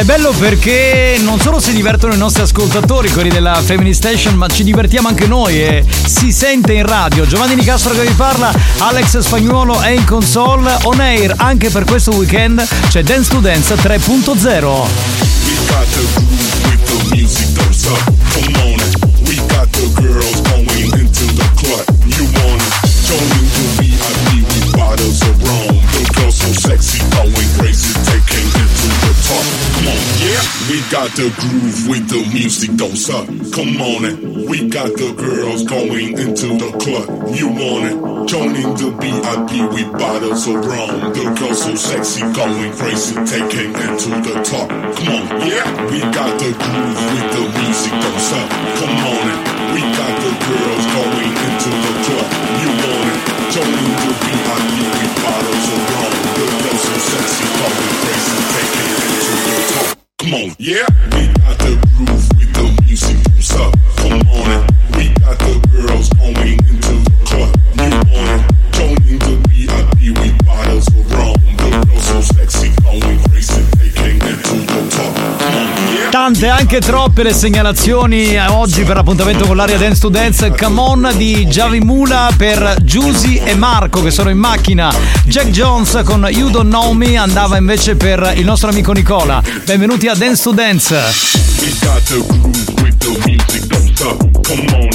È bello perché non solo si divertono i nostri ascoltatori, quelli della Family Station, ma ci divertiamo anche noi e si sente in radio. Giovanni Nicastro che vi parla, Alex Spagnuolo è in console, on air anche per questo weekend c'è Dance to Dance 3.0. We got the so sexy, We got the groove with the music goes up. Come on it. We got the girls going into the club. You want it? Joining the VIP with bottles of rum. The girls so sexy, going crazy, taking it to the top. Come on, yeah. We got the groove with the music goes up. Come on on, yeah. We got the groove Tante, anche troppe le segnalazioni eh, oggi per l'appuntamento con l'area Dance to Dance. Come on di Javi Mula per Giusy e Marco che sono in macchina. Jack Jones con You Don't Know Me andava invece per il nostro amico Nicola. Benvenuti a Dance to Dance. We got the groove with the music goes up. Come on.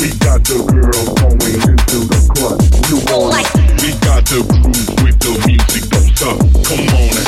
We got the girls going into the club. You want it? We got the groove with the music goes up. Come on.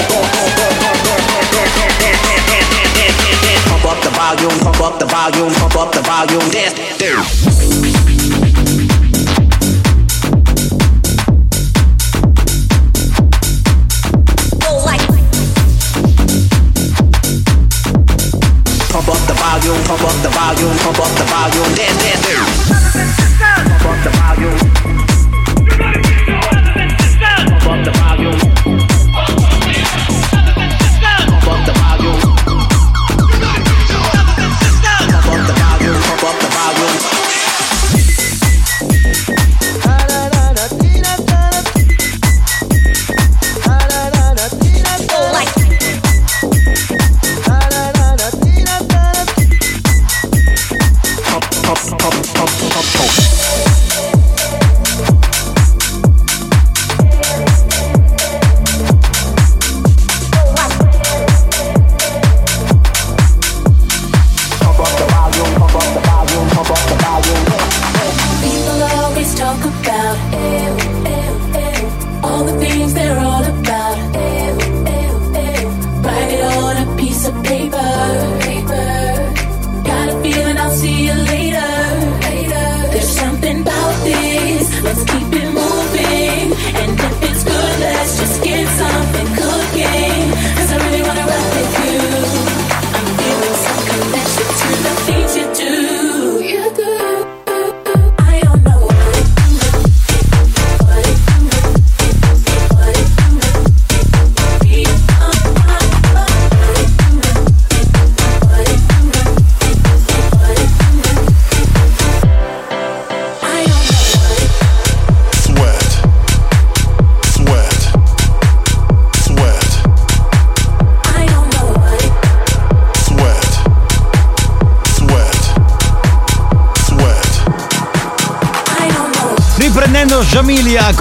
volume, pump up the volume, pump up the volume, dance, dance. Pump up the volume, pump up the volume, pump up the volume, dance, dance, dance.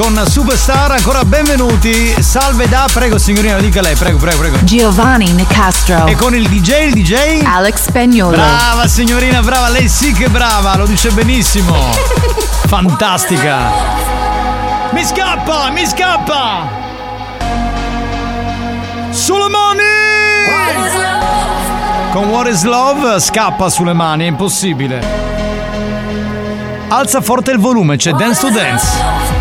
con Superstar, ancora benvenuti. Salve da, prego signorina, dica lei, prego, prego, prego. Giovanni Nicastro. E con il DJ, il DJ Alex Pagnolo. Brava signorina, brava, lei sì che brava, lo dice benissimo. Fantastica. Mi scappa, mi scappa. Sulle mani. Con What is Love scappa sulle mani, è impossibile. Alza forte il volume, c'è Dance to Dance.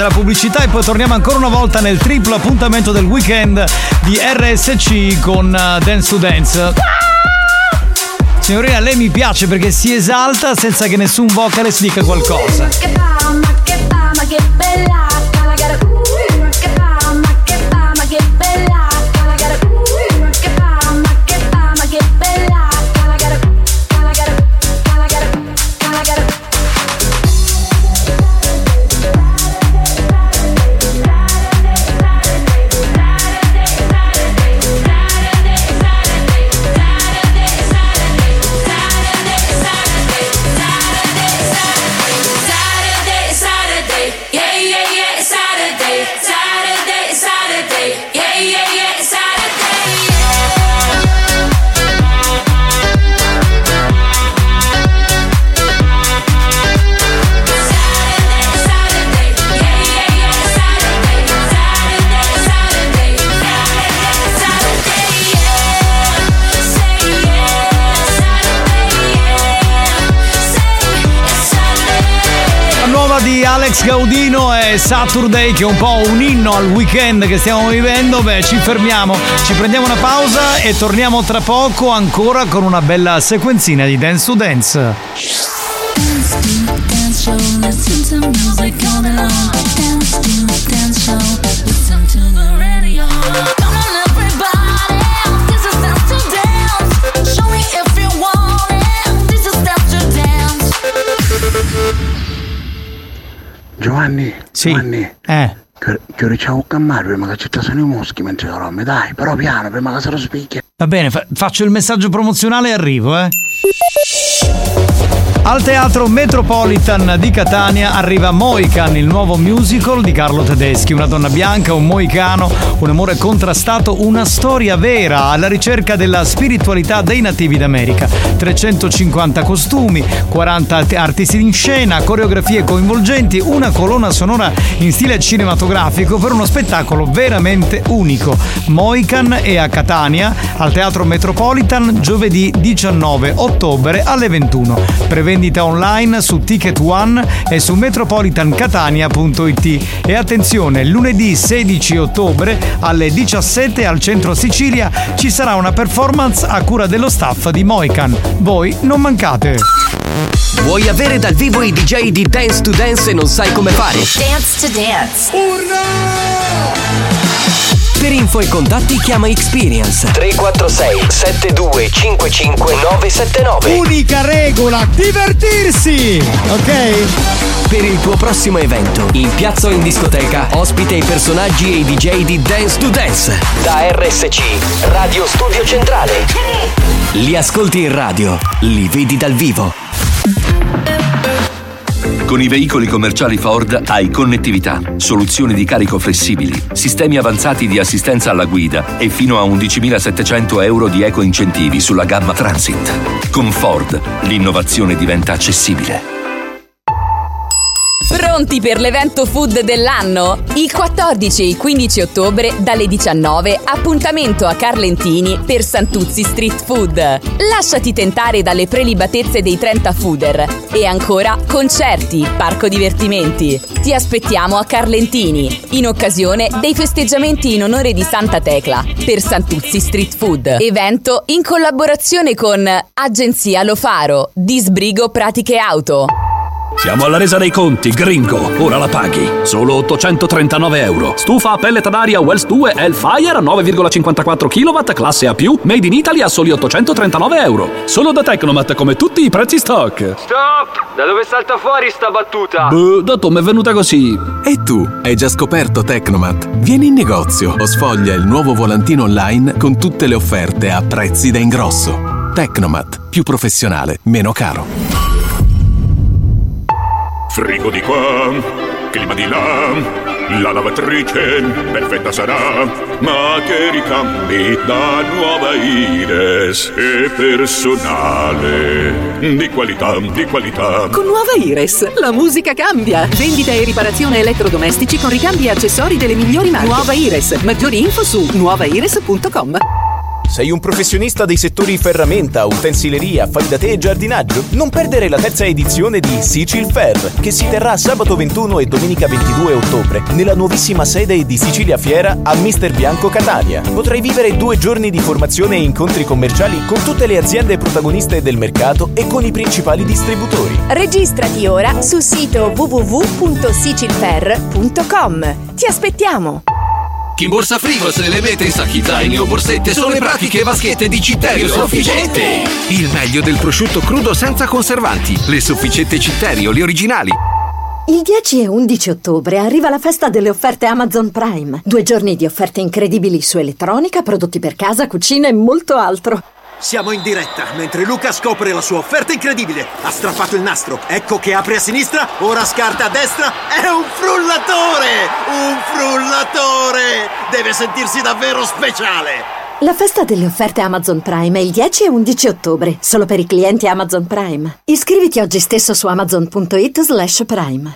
C'è la pubblicità e poi torniamo ancora una volta nel triplo appuntamento del weekend di RSC con eh, Dance to Dance. Signorina, lei mi piace perché si esalta senza che nessun vocalist dica qualcosa. Alex Gaudino è Saturday che è un po' un inno al weekend che stiamo vivendo. Beh, ci fermiamo, ci prendiamo una pausa e torniamo tra poco ancora con una bella sequenzina di Dance to Dance. Dance to dance show, Giovanni, Giovanni, Eh. che, che ora c'è un cammare prima che ci sono i muschi mentre dorme, dai, però piano, prima che se lo spicchia. Va bene, fa- faccio il messaggio promozionale e arrivo, eh. Al Teatro Metropolitan di Catania arriva Moican, il nuovo musical di Carlo Tedeschi. Una donna bianca, un moicano, un amore contrastato, una storia vera alla ricerca della spiritualità dei nativi d'America. 350 costumi, 40 te- artisti in scena, coreografie coinvolgenti, una colonna sonora in stile cinematografico per uno spettacolo veramente unico. Moican è a Catania, al Teatro Metropolitan, giovedì 19 ottobre alle 21. Prevendita online su Ticket One e su metropolitancatania.it. E attenzione, lunedì 16 ottobre alle 17 al centro Sicilia ci sarà una performance a cura dello staff di Moican. Voi non mancate. Vuoi avere dal vivo i DJ di Dance to Dance e non sai come fare? Dance to Dance. Per info e contatti chiama Experience 346 7255 979. Unica regola, divertirsi! Ok? Per il tuo prossimo evento, in piazza o in discoteca, ospite i personaggi e i DJ di Dance to Dance. Da RSC, Radio Studio Centrale. Li ascolti in radio, li vedi dal vivo. Con i veicoli commerciali Ford hai connettività, soluzioni di carico flessibili, sistemi avanzati di assistenza alla guida e fino a 11.700 euro di eco incentivi sulla gamma Transit. Con Ford l'innovazione diventa accessibile. Pronti per l'evento food dell'anno? Il 14 e il 15 ottobre dalle 19 appuntamento a Carlentini per Santuzzi Street Food. Lasciati tentare dalle prelibatezze dei 30 fooder e ancora concerti, parco divertimenti. Ti aspettiamo a Carlentini in occasione dei festeggiamenti in onore di Santa Tecla per Santuzzi Street Food. Evento in collaborazione con Agenzia Lo Faro, Disbrigo Pratiche Auto. Siamo alla resa dei conti, gringo. Ora la paghi. Solo 839 euro. Stufa a pellet ad aria Wells 2 Hellfire a 9,54 kW, classe A+, made in Italy a soli 839 euro. Solo da Tecnomat come tutti i prezzi stock. Stop! Da dove salta fuori sta battuta? Beh, dato mi è venuta così. E tu, hai già scoperto Tecnomat? Vieni in negozio o sfoglia il nuovo volantino online con tutte le offerte a prezzi da ingrosso. Tecnomat, più professionale, meno caro. Frigo di qua, clima di là, la lavatrice perfetta sarà, ma che ricambi da nuova Ires e personale. Di qualità, di qualità. Con nuova Ires, la musica cambia. Vendita e riparazione elettrodomestici con ricambi e accessori delle migliori marche. Nuova Ires. Maggiori info su nuovaires.com. Sei un professionista dei settori ferramenta, utensileria, fai da te e giardinaggio? Non perdere la terza edizione di Sicil Fair, che si terrà sabato 21 e domenica 22 ottobre nella nuovissima sede di Sicilia Fiera a Mister Bianco Catania. Potrai vivere due giorni di formazione e incontri commerciali con tutte le aziende protagoniste del mercato e con i principali distributori. Registrati ora sul sito www.sicilfair.com. Ti aspettiamo! Chi in borsa frigo se le mette in sacchi zaini o borsette sono le pratiche vaschette di Citterio Sofficette. Il meglio del prosciutto crudo senza conservanti. Le sofficette Citterio, le originali. Il 10 e 11 ottobre arriva la festa delle offerte Amazon Prime. Due giorni di offerte incredibili su elettronica, prodotti per casa, cucina e molto altro. Siamo in diretta mentre Luca scopre la sua offerta incredibile. Ha strappato il nastro. Ecco che apre a sinistra, ora scarta a destra. È un frullatore! Un frullatore! Deve sentirsi davvero speciale. La festa delle offerte Amazon Prime è il 10 e 11 ottobre, solo per i clienti Amazon Prime. Iscriviti oggi stesso su amazon.it slash prime.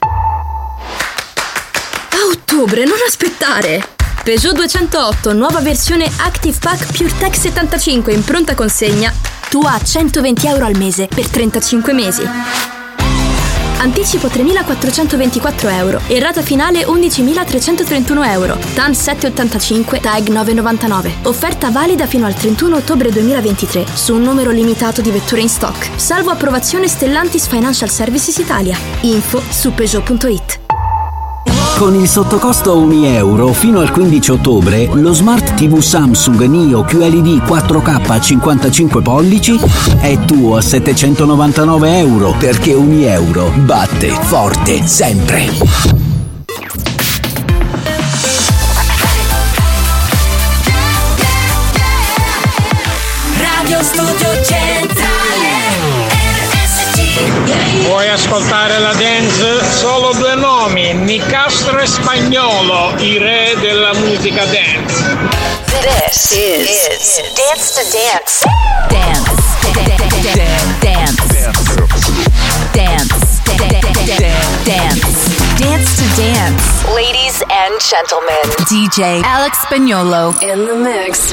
A ottobre, non aspettare! Peugeot 208, nuova versione Active Pack PureTech 75 in pronta consegna. Tu a 120 euro al mese per 35 mesi. Anticipo 3.424 euro e rata finale 11.331 euro. TAN 785, TAG 999. Offerta valida fino al 31 ottobre 2023 su un numero limitato di vetture in stock. Salvo approvazione Stellantis Financial Services Italia. Info su Peugeot.it. Con il sottocosto 1 euro fino al 15 ottobre, lo Smart TV Samsung Neo QLED 4K a 55 pollici è tuo a 799 euro perché 1 euro batte forte sempre. Vuoi ascoltare la dance? Solo due nomi, Nicastro e Spagnolo, i re della musica dance. This is, Dance to Dance. Dance. Dance. Dance. Dance. Dance to dance. Ladies and gentlemen, DJ Alex Spagnolo. in the mix.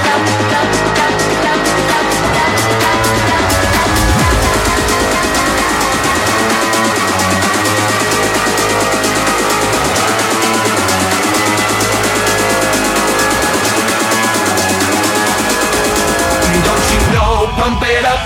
pump it up.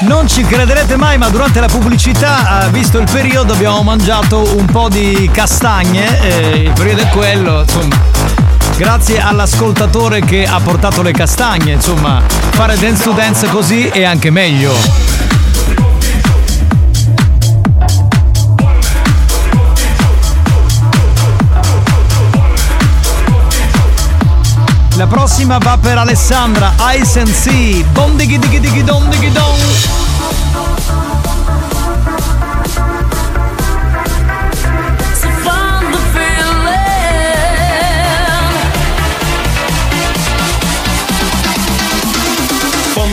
Non ci crederete mai, ma durante la pubblicità, eh, visto il periodo, abbiamo mangiato un po' di castagne. eh, il periodo è quello, insomma. Grazie all'ascoltatore che ha portato le castagne. Insomma, fare dance to dance così è anche meglio. La prossima va per Alessandra Ice and Sea. Don dighi dighi dighi.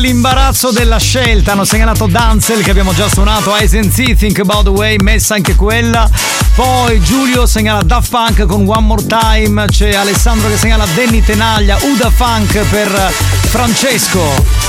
L'imbarazzo della scelta. Hanno segnalato Danzel che abbiamo già suonato, Eyes and See, Think About the Way, messa anche quella. Poi Giulio segnala Daft Punk con One More Time. C'è Alessandro che segnala Danny Tenaglia, Uda Funk per Francesco.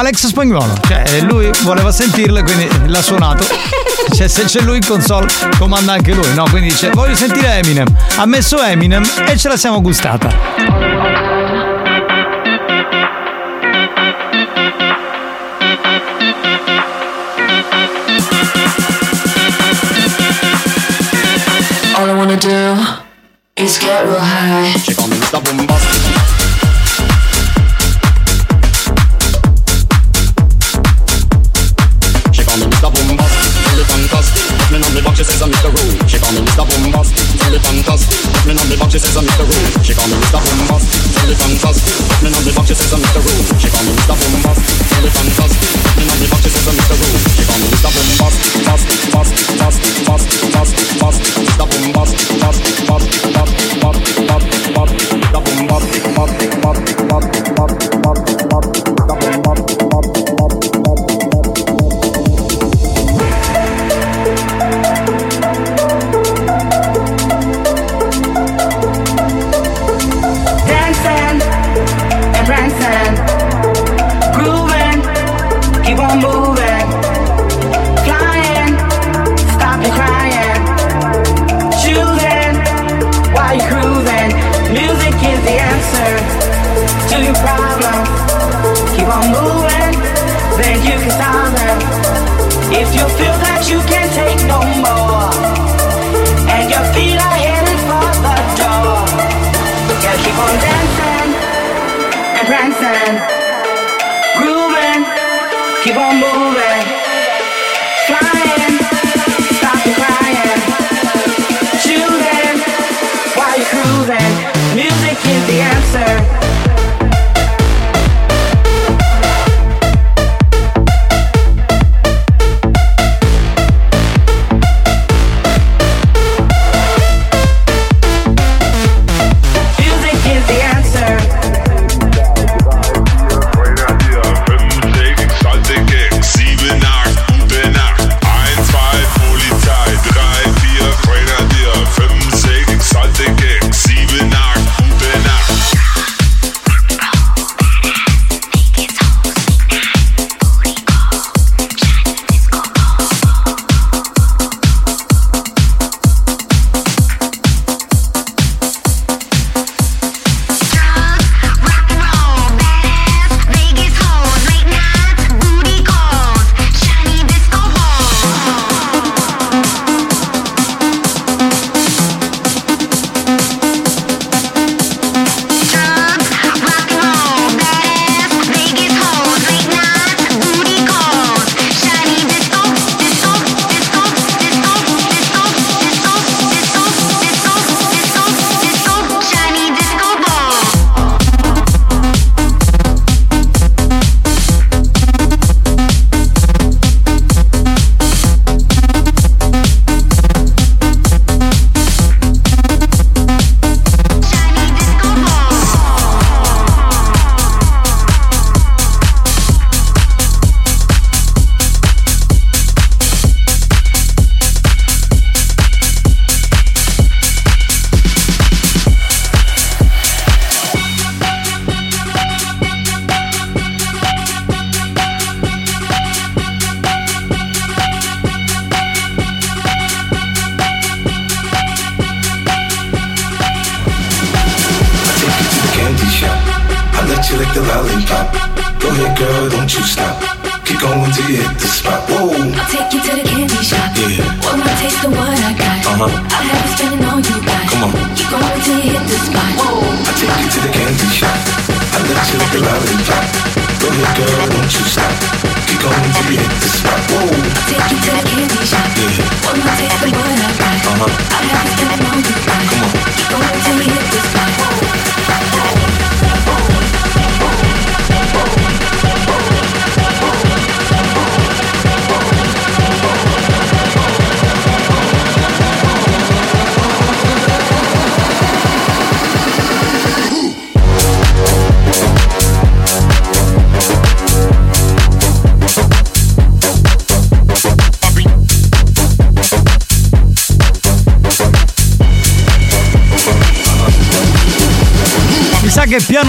Alex Spagnolo. Cioè, lui voleva sentirlo e quindi l'ha suonato. Cioè, se c'è lui in console, comanda anche lui, no? Quindi dice, voglio sentire Eminem. Ha messo Eminem e ce la siamo gustata.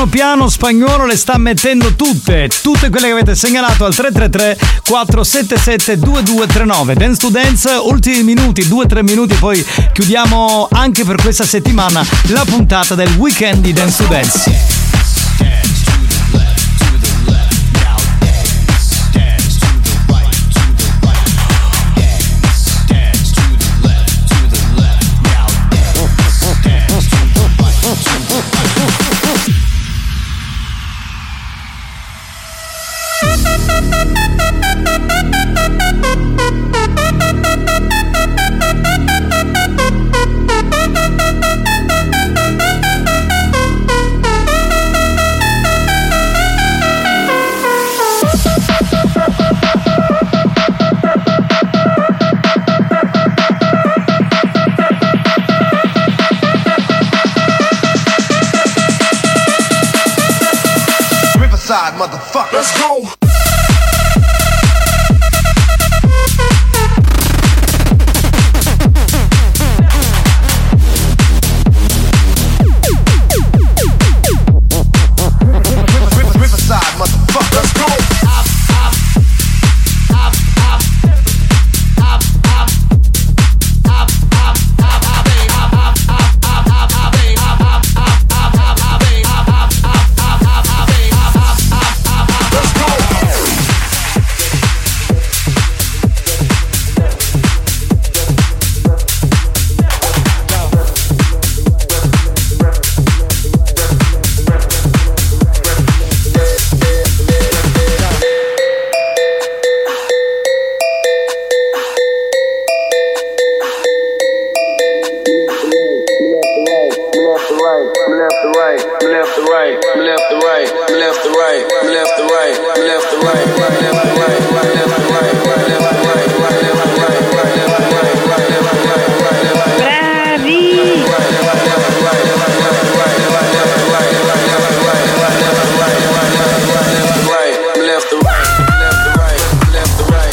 Piano piano spagnolo le sta mettendo tutte, tutte quelle che avete segnalato al 333 477 2239. Dance to Dance, ultimi minuti, 2-3 minuti, poi chiudiamo anche per questa settimana la puntata del weekend di Dance to Dance.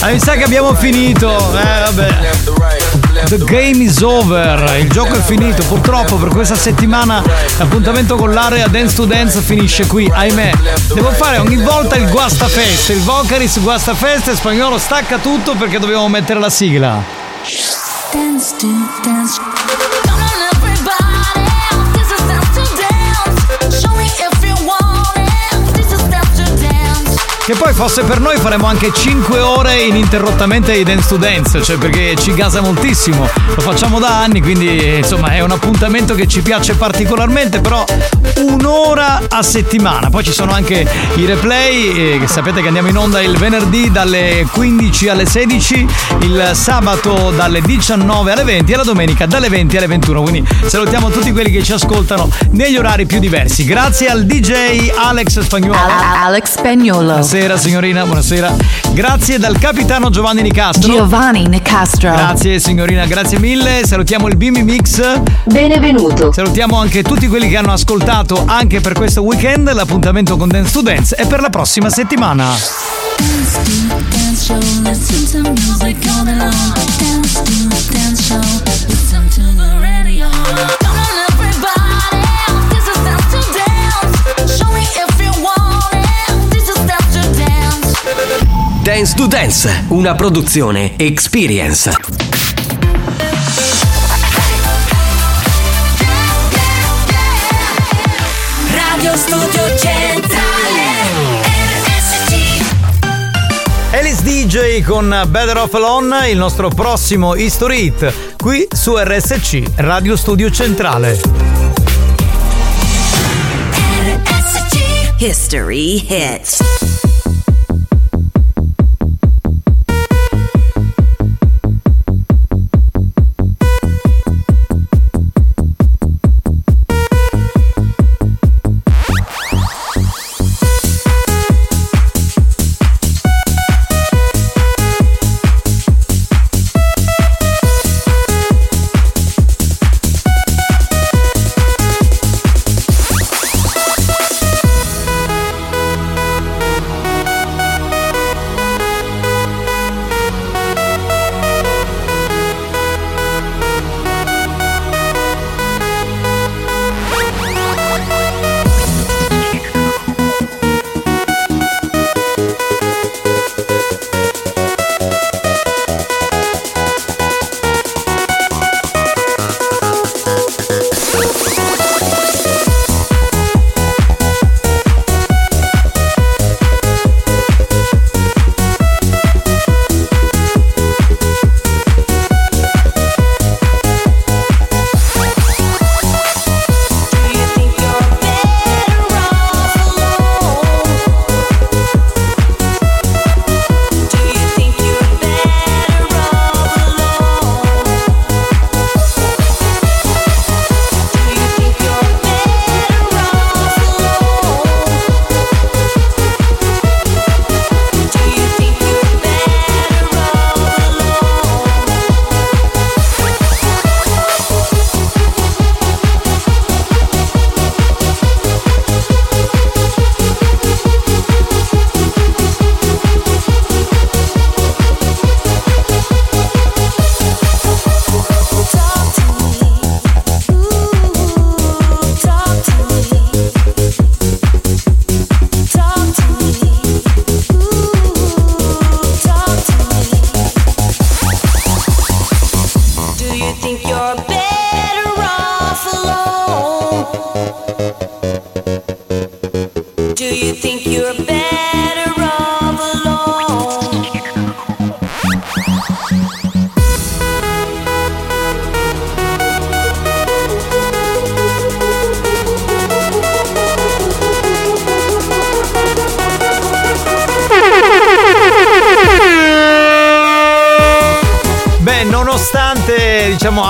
Ah, mi sa che abbiamo finito. Eh, vabbè. The game is over, il gioco è finito. Purtroppo per questa settimana l'appuntamento con l'area Dance to Dance finisce qui, ahimè. Devo fare ogni volta il guastafeste, il Vocaris guastafeste, spagnolo stacca tutto perché dobbiamo mettere la sigla. Dance to dance. Che poi fosse per noi faremo anche 5 ore ininterrottamente di Dance to Dance, cioè perché ci gasa moltissimo. Lo facciamo da anni, quindi insomma è un appuntamento che ci piace particolarmente, però un'ora a settimana. Poi ci sono anche i replay, eh, che sapete che andiamo in onda il venerdì dalle 15 alle 16, il sabato dalle 19 alle 20 e la domenica dalle 20 alle 21. Quindi salutiamo tutti quelli che ci ascoltano negli orari più diversi. Grazie al DJ Alex Spagnuolo. Alex Spagnolo. Buonasera signorina, buonasera. Grazie dal capitano Giovanni Nicastro. Giovanni Nicastro. Grazie signorina, grazie mille. Salutiamo il Bimbi Mix. Benvenuto. Salutiamo anche tutti quelli che hanno ascoltato anche per questo weekend. L'appuntamento con Dance to Dance è per la prossima settimana. Dance to dance show. Dance to Dance, una produzione Experience. Radio Studio Centrale. Alice DJ con Better Off Alone, il nostro prossimo History Hit, qui su RSC, Radio Studio Centrale. RSC History hits.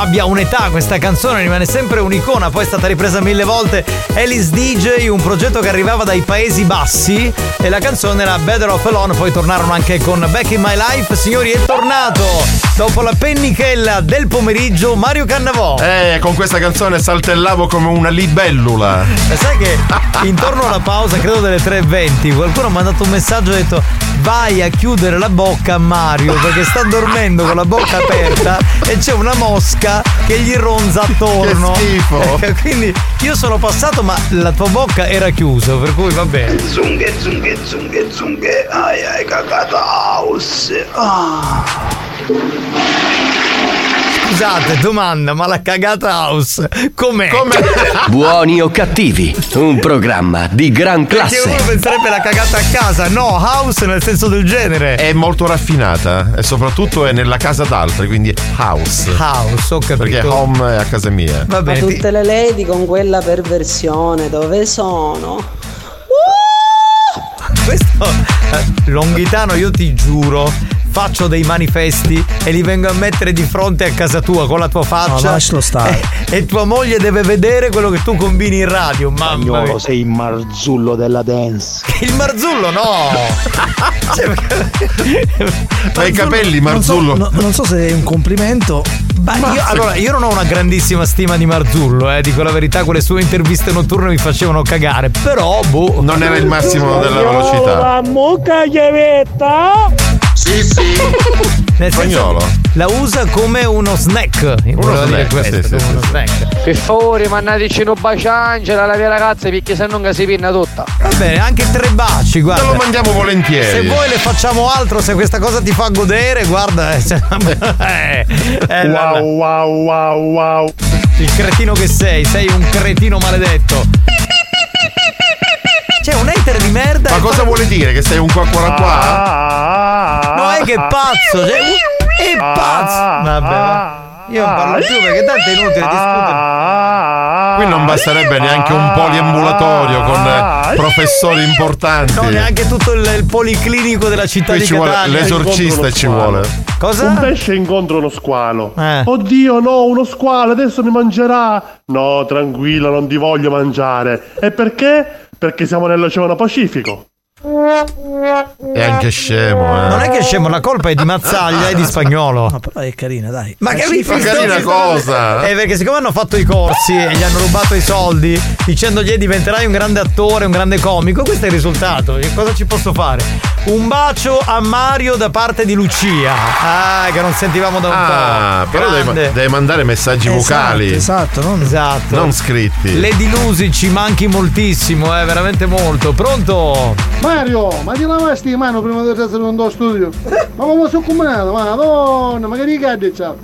Abbia un'età, questa canzone rimane sempre un'icona, poi è stata ripresa mille volte. Alice DJ, un progetto che arrivava dai Paesi Bassi e la canzone era Better Off Alone, poi tornarono anche con Back in My Life. Signori, è tornato dopo la pennichella del pomeriggio Mario Cannavò. Eh, con questa canzone saltellavo come una libellula. E sai che intorno alla pausa, credo delle 3.20, qualcuno ha mandato un messaggio e ha detto vai a chiudere la bocca a Mario perché sta dormendo con la bocca aperta e c'è una mosca che gli ronza attorno. Che schifo. Eh, Quindi io sono passato ma la tua bocca era chiusa, per cui va bene. Zunghe, zunghe, zunghe, zunghe, ai ai cagata house. Ah. Scusate, domanda, ma la cagata house com'è? Buoni o cattivi, un programma di gran Perché uno classe. penserebbe la cagata a casa, no, house nel senso del genere. È molto raffinata e soprattutto è nella casa d'altri, quindi house. House, ho capito. Perché home è a casa mia. Va Ma tutte le lady con quella perversione dove sono? Questo eh, Longhitano, io ti giuro, faccio dei manifesti e li vengo a mettere di fronte a casa tua con la tua faccia. No, lascialo stare. E, e tua moglie deve vedere quello che tu combini in radio. Mamma mia. Spagnolo, sei il marzullo della dance. Il marzullo no! Ma i capelli, Non so, Marzullo. no- non so se è un complimento. Ma io, allora, io non ho una grandissima stima di Marzullo, eh, dico la verità, quelle sue interviste notturne mi facevano cagare, però boh. Non era il massimo della velocità. La mucca chiavetta. Sì, sì. Nel Spagnolo. la usa come uno snack. Dire snack, questo, sì, sì, come sì, uno sì. snack. Per favore, mannateci un baciangela alla mia ragazza perché se non si pinna tutta. Va bene, anche tre baci, guarda. Te lo mandiamo volentieri. Se vuoi le facciamo altro, se questa cosa ti fa godere, guarda. eh, se- eh, eh, la- wow, wow, wow. Il cretino che sei, sei un cretino maledetto. Cioè, un hater di merda. Ma cosa fare- vuole dire? Che sei un qua qua qua? No, è che è pazzo. Cioè, è pazzo. Vabbè, va. Io non parlo più perché tanto è inutile discutere. Qui non basterebbe neanche un poliambulatorio con eh, professori importanti. No, neanche tutto il, il policlinico della città Qui di ci vuole Catania. l'esorcista ci vuole. Cosa? Un pesce incontra uno squalo. Eh. Oddio, no, uno squalo, adesso mi mangerà. No, tranquillo, non ti voglio mangiare. E perché? Perché siamo nell'Oceano Pacifico. È anche scemo, eh. Non è che è scemo, la colpa è di Mazzaglia e di spagnolo. No, però è carina, dai. Ma che sì, Ma carina cosa? Eh, perché siccome hanno fatto i corsi e gli hanno rubato i soldi dicendogli "Eh, diventerai un grande attore, un grande comico, questo è il risultato. Che cosa ci posso fare? Un bacio a Mario da parte di Lucia. Ah, che non sentivamo da un Ah, po'. però devi, devi mandare messaggi vocali. Esatto, non, Esatto. Non scritti. Lady Lusi ci manchi moltissimo, eh, veramente molto. Pronto? Mario, ma ti lavasti le mani prima di essere in tuo studio? Ma come sono combinato? Ma madonna, ma che ricade c'ha?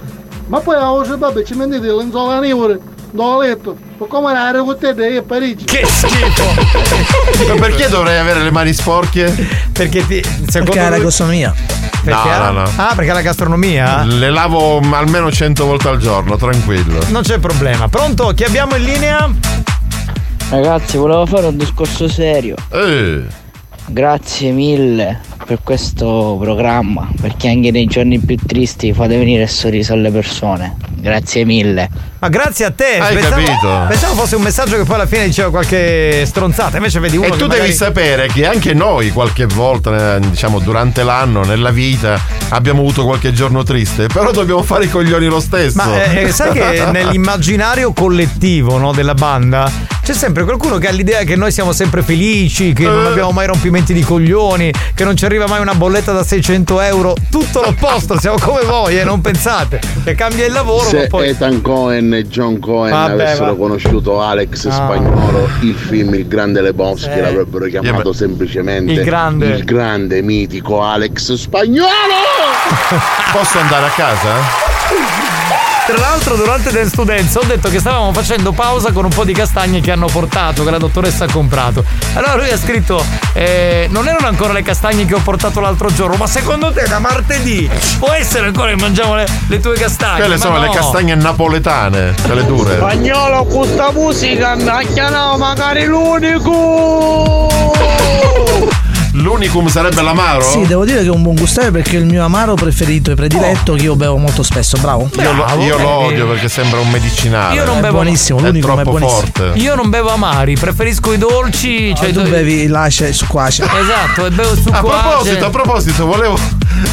Ma poi a vostro babbo ci mettete le lenzuola neve dal letto. Ma come la con te e a Parigi? Che schifo! Ma perché dovrei avere le mani sporche? Perché ti. Secondo Perché è la gastronomia. Perché No, no, no. Ah, perché la gastronomia? Le lavo almeno 100 volte al giorno, tranquillo. Non c'è problema. Pronto? Chi abbiamo in linea? Ragazzi, volevo fare un discorso serio. Eh. Grazie mille per questo programma, perché anche nei giorni più tristi fate venire il sorriso alle persone. Grazie mille. Ma grazie a te. Hai capito? Pensavo fosse un messaggio che poi alla fine diceva qualche stronzata. Invece vedi uno E tu magari- devi sapere che anche noi qualche volta, eh, diciamo durante l'anno, nella vita, abbiamo avuto qualche giorno triste, però dobbiamo fare i coglioni lo stesso. Ma eh, sai che nell'immaginario collettivo no, della banda c'è sempre qualcuno che ha l'idea che noi siamo sempre felici, che Eh. non abbiamo mai rompimenti di coglioni, che non ci arriva mai una bolletta da 600 euro. Tutto l'opposto, siamo come voi, eh, non pensate. Che cambia il lavoro, ma Se poi. Ethan Cohen e John Cohen Vabbè, avessero va. conosciuto Alex Ah. Spagnolo, il film Il Grande Lebowski Eh. l'avrebbero chiamato semplicemente Il grande. il grande mitico Alex Spagnolo! Posso andare a casa? Tra l'altro, durante The Students ho detto che stavamo facendo pausa con un po' di castagne che hanno portato, che la dottoressa ha comprato. Allora lui ha scritto: eh, Non erano ancora le castagne che ho portato l'altro giorno, ma secondo te da martedì può essere ancora che mangiamo le, le tue castagne? Quelle sono le no. castagne napoletane, quelle dure. Spagnolo con sta musica ha chiamato magari l'unico L'unicum sarebbe l'amaro? Sì, devo dire che è un buon gustare perché è il mio amaro preferito e prediletto che io bevo molto spesso, bravo. Io, lo, io lo odio perché sembra un medicinale. Io non È bevo- buonissimo, È l'unico è troppo buonissimo. forte. Io non bevo amari, preferisco i dolci. Cioè tu do- bevi l'ace su quace. Esatto, e bevo il A succo proposito, a proposito, volevo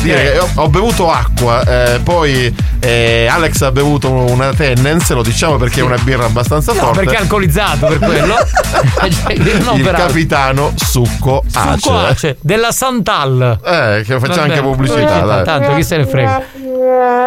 dire Eh. che ho, ho bevuto acqua, eh, poi eh, Alex ha bevuto una Tennens, lo diciamo perché è una birra abbastanza No, forte. perché è alcolizzato per quello. Cioè, non il per altro. capitano succo ace. Succo ace della Santal. Eh, che facciamo Vabbè. anche pubblicità, dai. Tanto chi se ne frega.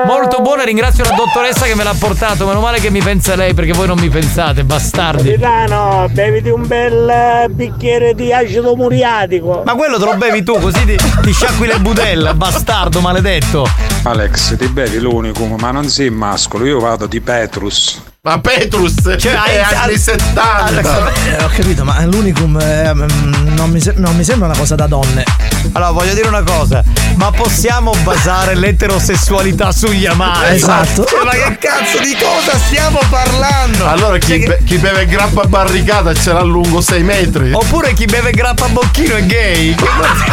Molto buona, ringrazio la dottoressa che me l'ha portato. Meno male che mi pensa lei perché voi non mi pensate, bastardi. Capitano, beviti un bel eh, bicchiere di acido muriatico. Ma quello te lo bevi tu, così ti, ti sciacqui le budella, bastardo maledetto. Alex, ti bevi l'unicum, ma non sei mascolo, io vado di Petrus. Ma Petrus Cioè, è hai- anni 70. Eh, ho capito, ma l'unicum eh, non, mi se- non mi sembra una cosa da donne. Allora, voglio dire una cosa, ma possiamo basare l'eterosessualità sugli amari? Esatto. Cioè, ma che cazzo di cosa stiamo parlando? Allora chi, Cioè, be- chi beve grappa barricata ce l'ha lungo 6 metri. Oppure chi beve grappa a bocchino è gay.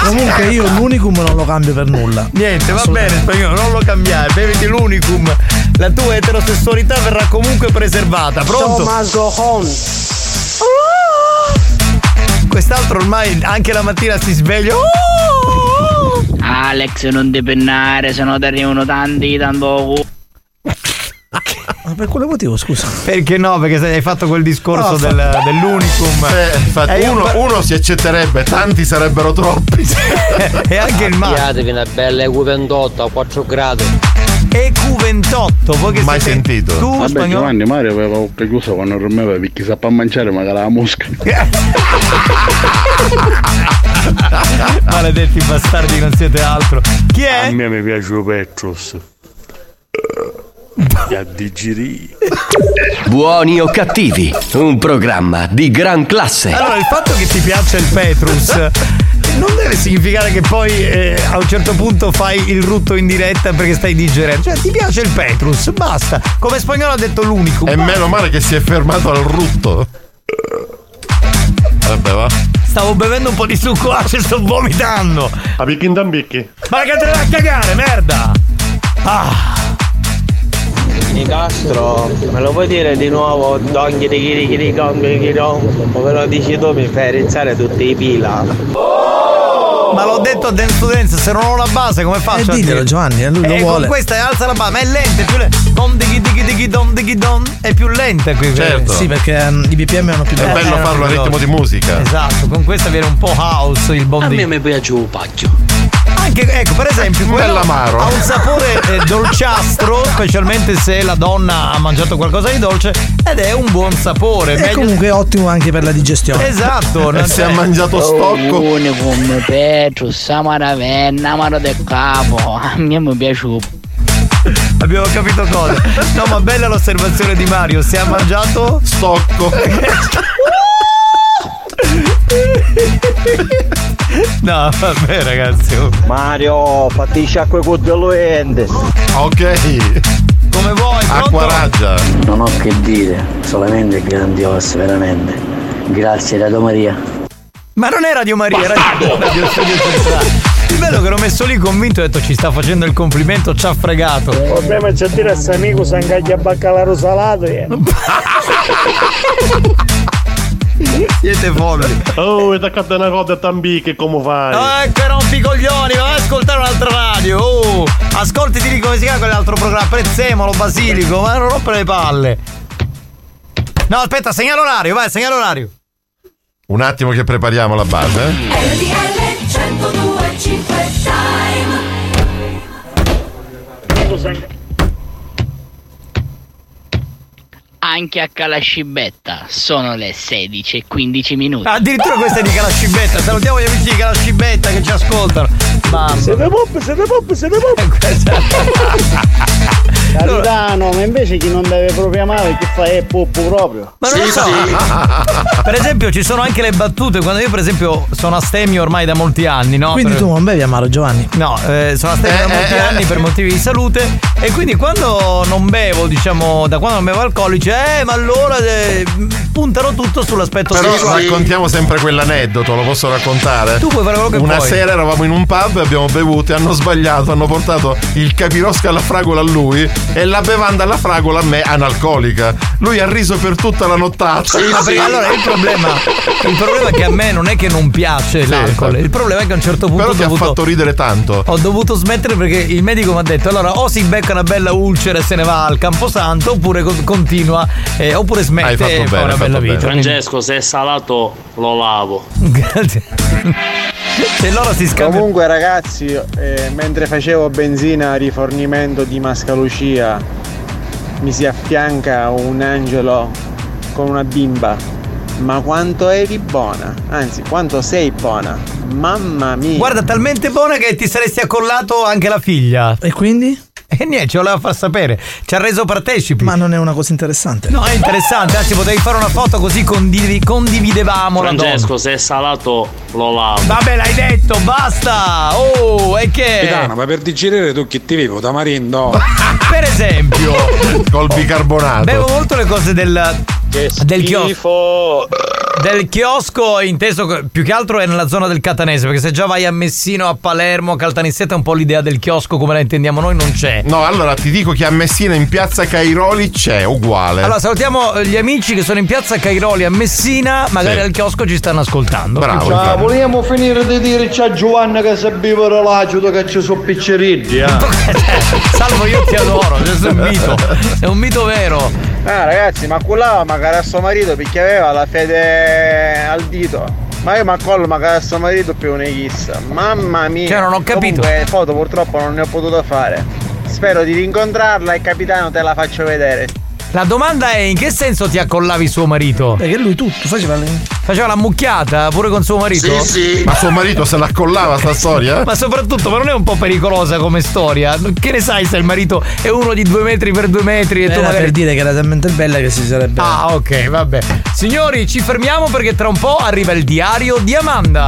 Comunque io l'unicum non lo cambio per nulla. Niente, va bene, spagnolo, non lo cambiare, beviti l'unicum. La tua eterosessualità verrà comunque preservata. Pronto? Tommaso Hon. Quest'altro ormai anche la mattina si sveglia. Oh! Alex, non depennare, se no ti arrivano tanti, tanto. Ma per quale motivo, scusa? Perché no? Perché se hai fatto quel discorso No, fa- del- dell'unicum. Eh, infatti, Eh, io uno, uno si accetterebbe, tanti sarebbero troppi. e anche il mare. Piatevi una bella EQ28 a 4 gradi. EQ28, voi che Mai siete- sentito. Tu Vabbè spagnolo? Giovanni Mario aveva bocca chiusa quando dormiva perché sa per mangiare magari la mosca. Maledetti bastardi, non siete altro. Chi è? A me mi piace Petrus. A digerì. Buoni o cattivi, un programma di gran classe. Allora, il fatto che ti piaccia il Petrus non deve significare che poi eh, a un certo punto fai il rutto in diretta perché stai digerendo. Cioè, ti piace il Petrus, basta. Come spagnolo ha detto l'unico. E meno male che si è fermato al rutto. Vabbè, va. Stavo bevendo un po' di succo e sto vomitando. A picchi in tambicchi. Ma che te ne a cagare, merda! Ah! Nicastro, me lo puoi dire di nuovo? Donghi di chiri chiri gonghi chiri gong? Come lo dici tu mi fai rizzare tutti i pila. Ma l'ho detto a Dance to Dance, se non ho la base come faccio? Eh, dire? Giovanni, eh, lui lo Eh, vuole. Con questa alza la base, ma è lenta, è più lenta. Don dighi dighi dighi don dighi don. È più lenta qui. Certo. Sì, perché ehm, i BPM erano più È bello farlo a ritmo di musica. Esatto, con questa viene un po' house il bon A me mi piace un pacchio. Anche, ecco, per esempio, quello ha un sapore eh, dolciastro, specialmente se la donna ha mangiato qualcosa di dolce, ed è un buon sapore. E meglio- comunque è ottimo anche per la digestione. Esatto, non se ha c'è- mangiato stocco. Uno come Petrus, Samaravenna, Amaro del Capo. A me mi piace un Abbiamo capito cosa. No, ma bella l'osservazione di Mario. Si è mangiato stocco. No, vabbè, ragazzi. oh. Mario, fatti sciacque con deluente. Ok. Come vuoi, Acqua raggia. Non ho che dire, solamente grandiose, veramente. Grazie Radio Maria. Ma non è Radio Maria, era Radio Studio Centrale. Il bello che l'ho messo lì convinto e ho detto ci sta facendo il complimento, ci ha fregato. Il problema è c'è dire a questo amico se angaglia baccalaro salato e... Siete folli. Oh, e attaccate una coda a tambicchi, come fai? Ah, ecco, rompi i coglioni, vai ad ascoltare un'altra radio. Oh, ascoltiti lì come si chiama quell'altro programma. Prezzemolo, basilico, ma non rompere le palle. No, aspetta, segnalo orario, vai, segnalo orario. Un attimo che prepariamo la base. eh. RTL 1025 Time Anche a Calascibetta sono le 16 e 15 minuti. Addirittura questa è di Calascibetta. Salutiamo gli amici di Calascibetta che ci ascoltano. Mamma. Siete pop, siete pop, siete Capitano, ma invece chi non deve proprio amare che fa è poppo proprio. Ma non lo so. Per esempio, ci sono anche le battute. Quando io, per esempio, sono astemio ormai da molti anni, no? Quindi Per- tu non bevi amaro, Giovanni? No, eh, sono astemio da molti anni per motivi di salute. E quindi quando non bevo, diciamo, da quando non bevo alcolici, eh, ma allora eh, puntano tutto sull'aspetto Però sessuale. raccontiamo sempre quell'aneddoto, lo posso raccontare? Tu puoi fare quello che Una vuoi. sera eravamo in un pub, abbiamo bevuto e hanno sbagliato, hanno portato il capirosca alla fragola a lui e la bevanda alla fragola a me analcolica. Lui ha riso per tutta la nottata. Ma perché allora il problema, il problema è che a me non è che non piace l'alcol, il problema è che a un certo punto Però ho ti ha dovuto, fatto ridere tanto. ho dovuto smettere perché il medico mi ha detto allora o si becca una bella ulcera e se ne va al camposanto oppure co- continua eh, oppure smette Hai fatto e fa bene, una hai bella fatto vita. Francesco, se è salato lo lavo. Grazie. Se loro si scambiano. Comunque ragazzi, eh, mentre facevo benzina a rifornimento di Mascalucia, mi si affianca un angelo con una bimba. Ma quanto eri buona, anzi quanto sei buona. Mamma mia. Guarda, talmente buona che ti saresti accollato anche la figlia. E quindi? E niente, ci voleva far sapere. Ci ha reso partecipi. Ma non è una cosa interessante. No, è interessante, anzi potevi fare una foto così condivi- condividevamo la donna. Francesco, se è salato lo lavo. Vabbè, l'hai detto, basta! Oh, e che? Capitano, ma per digerire tu che ti vivo? Tamarindo. Per esempio, Col bicarbonato. bevo molto le cose del, del chiosco. Del chiosco, inteso più che altro è nella zona del Catanese, perché se già vai a Messino, a Palermo, a Caltanissetta, un po' l'idea del chiosco come la intendiamo noi non c'è. No, allora ti dico che a Messina in piazza Cairoli c'è, uguale. Allora salutiamo eh, gli amici che sono in piazza Cairoli a Messina, magari Sì. al chiosco ci stanno ascoltando. Bravo. Ciao, vogliamo finire di dire c'è Giovanna che sa bere l'acido che ci sono picceriddi, eh? Salvo io ti adoro, questo è un mito. È un mito vero. Ah ragazzi, ma quella magari a suo marito perché aveva la fede al dito. Ma io mi accollo magari a suo marito più ne chissà. Mamma mia. Cioè, non ho capito. Comunque, foto purtroppo non ne ho potuto fare. Spero di rincontrarla e capitano te la faccio vedere. La domanda è in che senso ti accollavi suo marito? Perché lui tutto faceva le... Faceva la mucchiata pure con suo marito? Ma suo marito se l'accollava sta storia? Ma soprattutto, ma non è un po' pericolosa come storia? Che ne sai se il marito è uno di due metri per due metri e tu Era magari. per dire che era talmente bella che si sarebbe. Ah, ok, vabbè. Signori, ci fermiamo perché tra un po' arriva il diario di Amanda.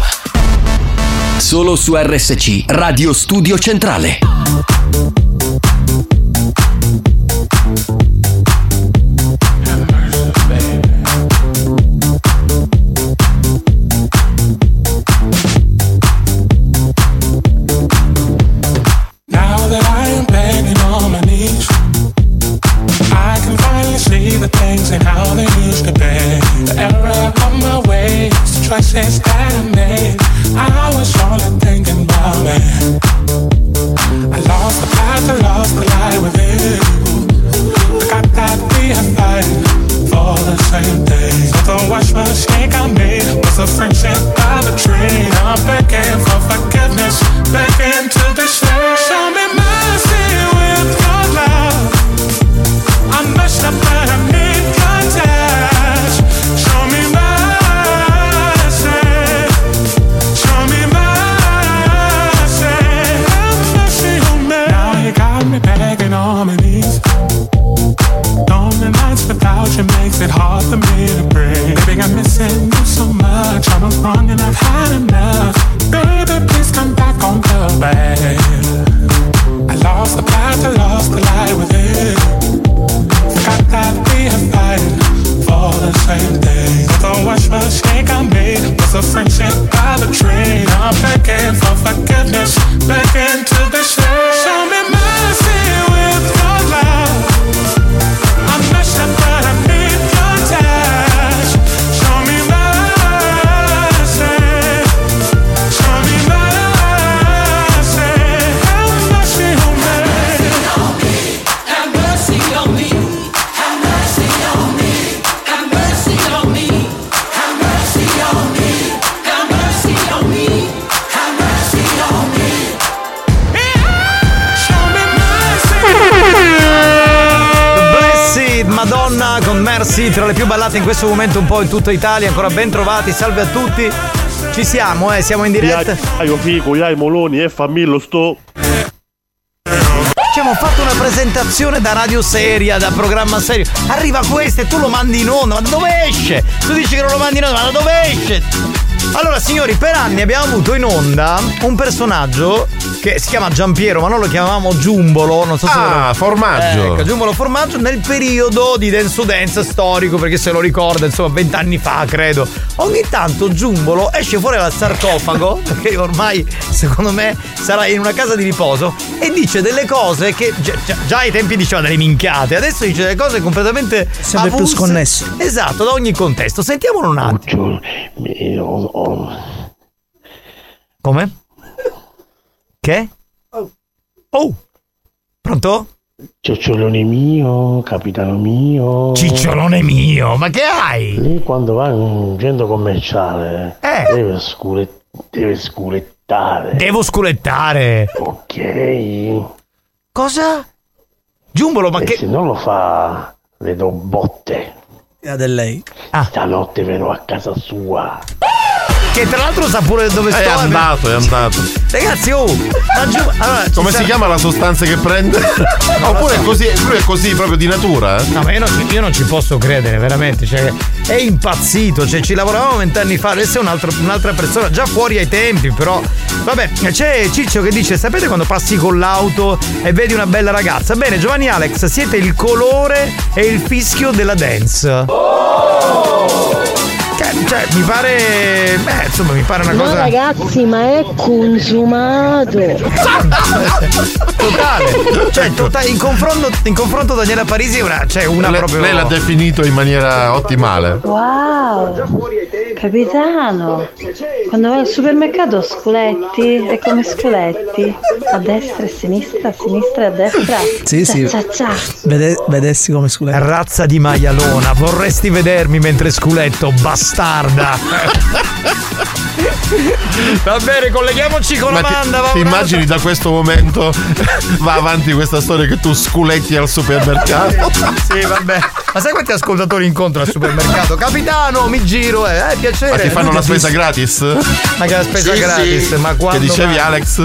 Solo su RSC, Radio Studio Centrale. Questo momento un po' in tutta Italia. Ancora ben trovati, salve a tutti. Ci siamo, eh, siamo in diretta. Io fico, io moloni e famiglia sto. Ci abbiamo fatto una presentazione da radio seria, da programma serio. Arriva questo e tu lo mandi in onda, ma da dove esce? Tu dici che non lo mandi in onda, ma da dove esce? Allora, signori, per anni abbiamo avuto in onda un personaggio che si chiama Giampiero, ma noi lo chiamavamo Giumbolo. Non so se Ah, lo- Formaggio. Ecco, Giumbolo Formaggio nel periodo di dance dance storico, perché se lo ricorda, insomma, vent'anni fa, credo. Ogni tanto Giumbolo esce fuori dal sarcofago, perché ormai, secondo me, sarà in una casa di riposo, e dice delle cose che già, già- già ai tempi diceva delle minchiate, adesso dice delle cose completamente Sempre più avulse. sconnesse. Esatto, da ogni contesto. Sentiamolo un attimo. Come? Che? Oh! Pronto? Cicciolone mio, capitano mio. Cicciolone mio, ma che hai? Lei quando va in un centro commerciale Eh. deve, scule- deve sculettare. Devo sculettare. Ok. Cosa? Giumbolo, ma e che. se non lo fa, le do botte. Era del lei. Ah. Stanotte verrò a casa sua. Che tra l'altro sa pure dove sto. È andato, è andato. Ragazzi, oh, ma giù- allora, Come sa- si chiama la sostanza che prende? Oppure è così, lui è così proprio di natura? eh? No, ma io non, ci- io non ci posso credere, veramente. Cioè, è impazzito. Cioè, ci lavoravamo vent'anni fa, adesso è un altro- un'altra persona, già fuori ai tempi, però. Vabbè, c'è Ciccio che dice: Sapete quando passi con l'auto e vedi una bella ragazza? Bene, Giovanni Alex, siete il colore e il fischio della dance. Cioè, cioè, mi pare. Beh, insomma, mi pare una No cosa. ragazzi, ma è consumato. Totale. Cioè, tota- in, confronto, in confronto Daniela Parisi è una, cioè una lei, proprio. lei l'ha definito in maniera ottimale. Wow, capitano, quando vai al supermercato sculetti è come sculetti, a destra e a sinistra, a sinistra e a destra. Sì, sì. Cia, cia, cia. Vede- vedessi come scusa. Razza di maialona, vorresti vedermi mentre sculetto, bastarda. Va bene, colleghiamoci con Ma ti, Amanda. va ti un immagini da questo momento va avanti questa storia che tu sculetti al supermercato? sì, vabbè. Ma sai quanti ascoltatori incontro al supermercato? Capitano, mi giro, eh, eh piacere. Ma ti fanno la ti spesa visto? gratis? Ma che la spesa Sì, gratis? sì. Ma quando Che dicevi mai? Alex?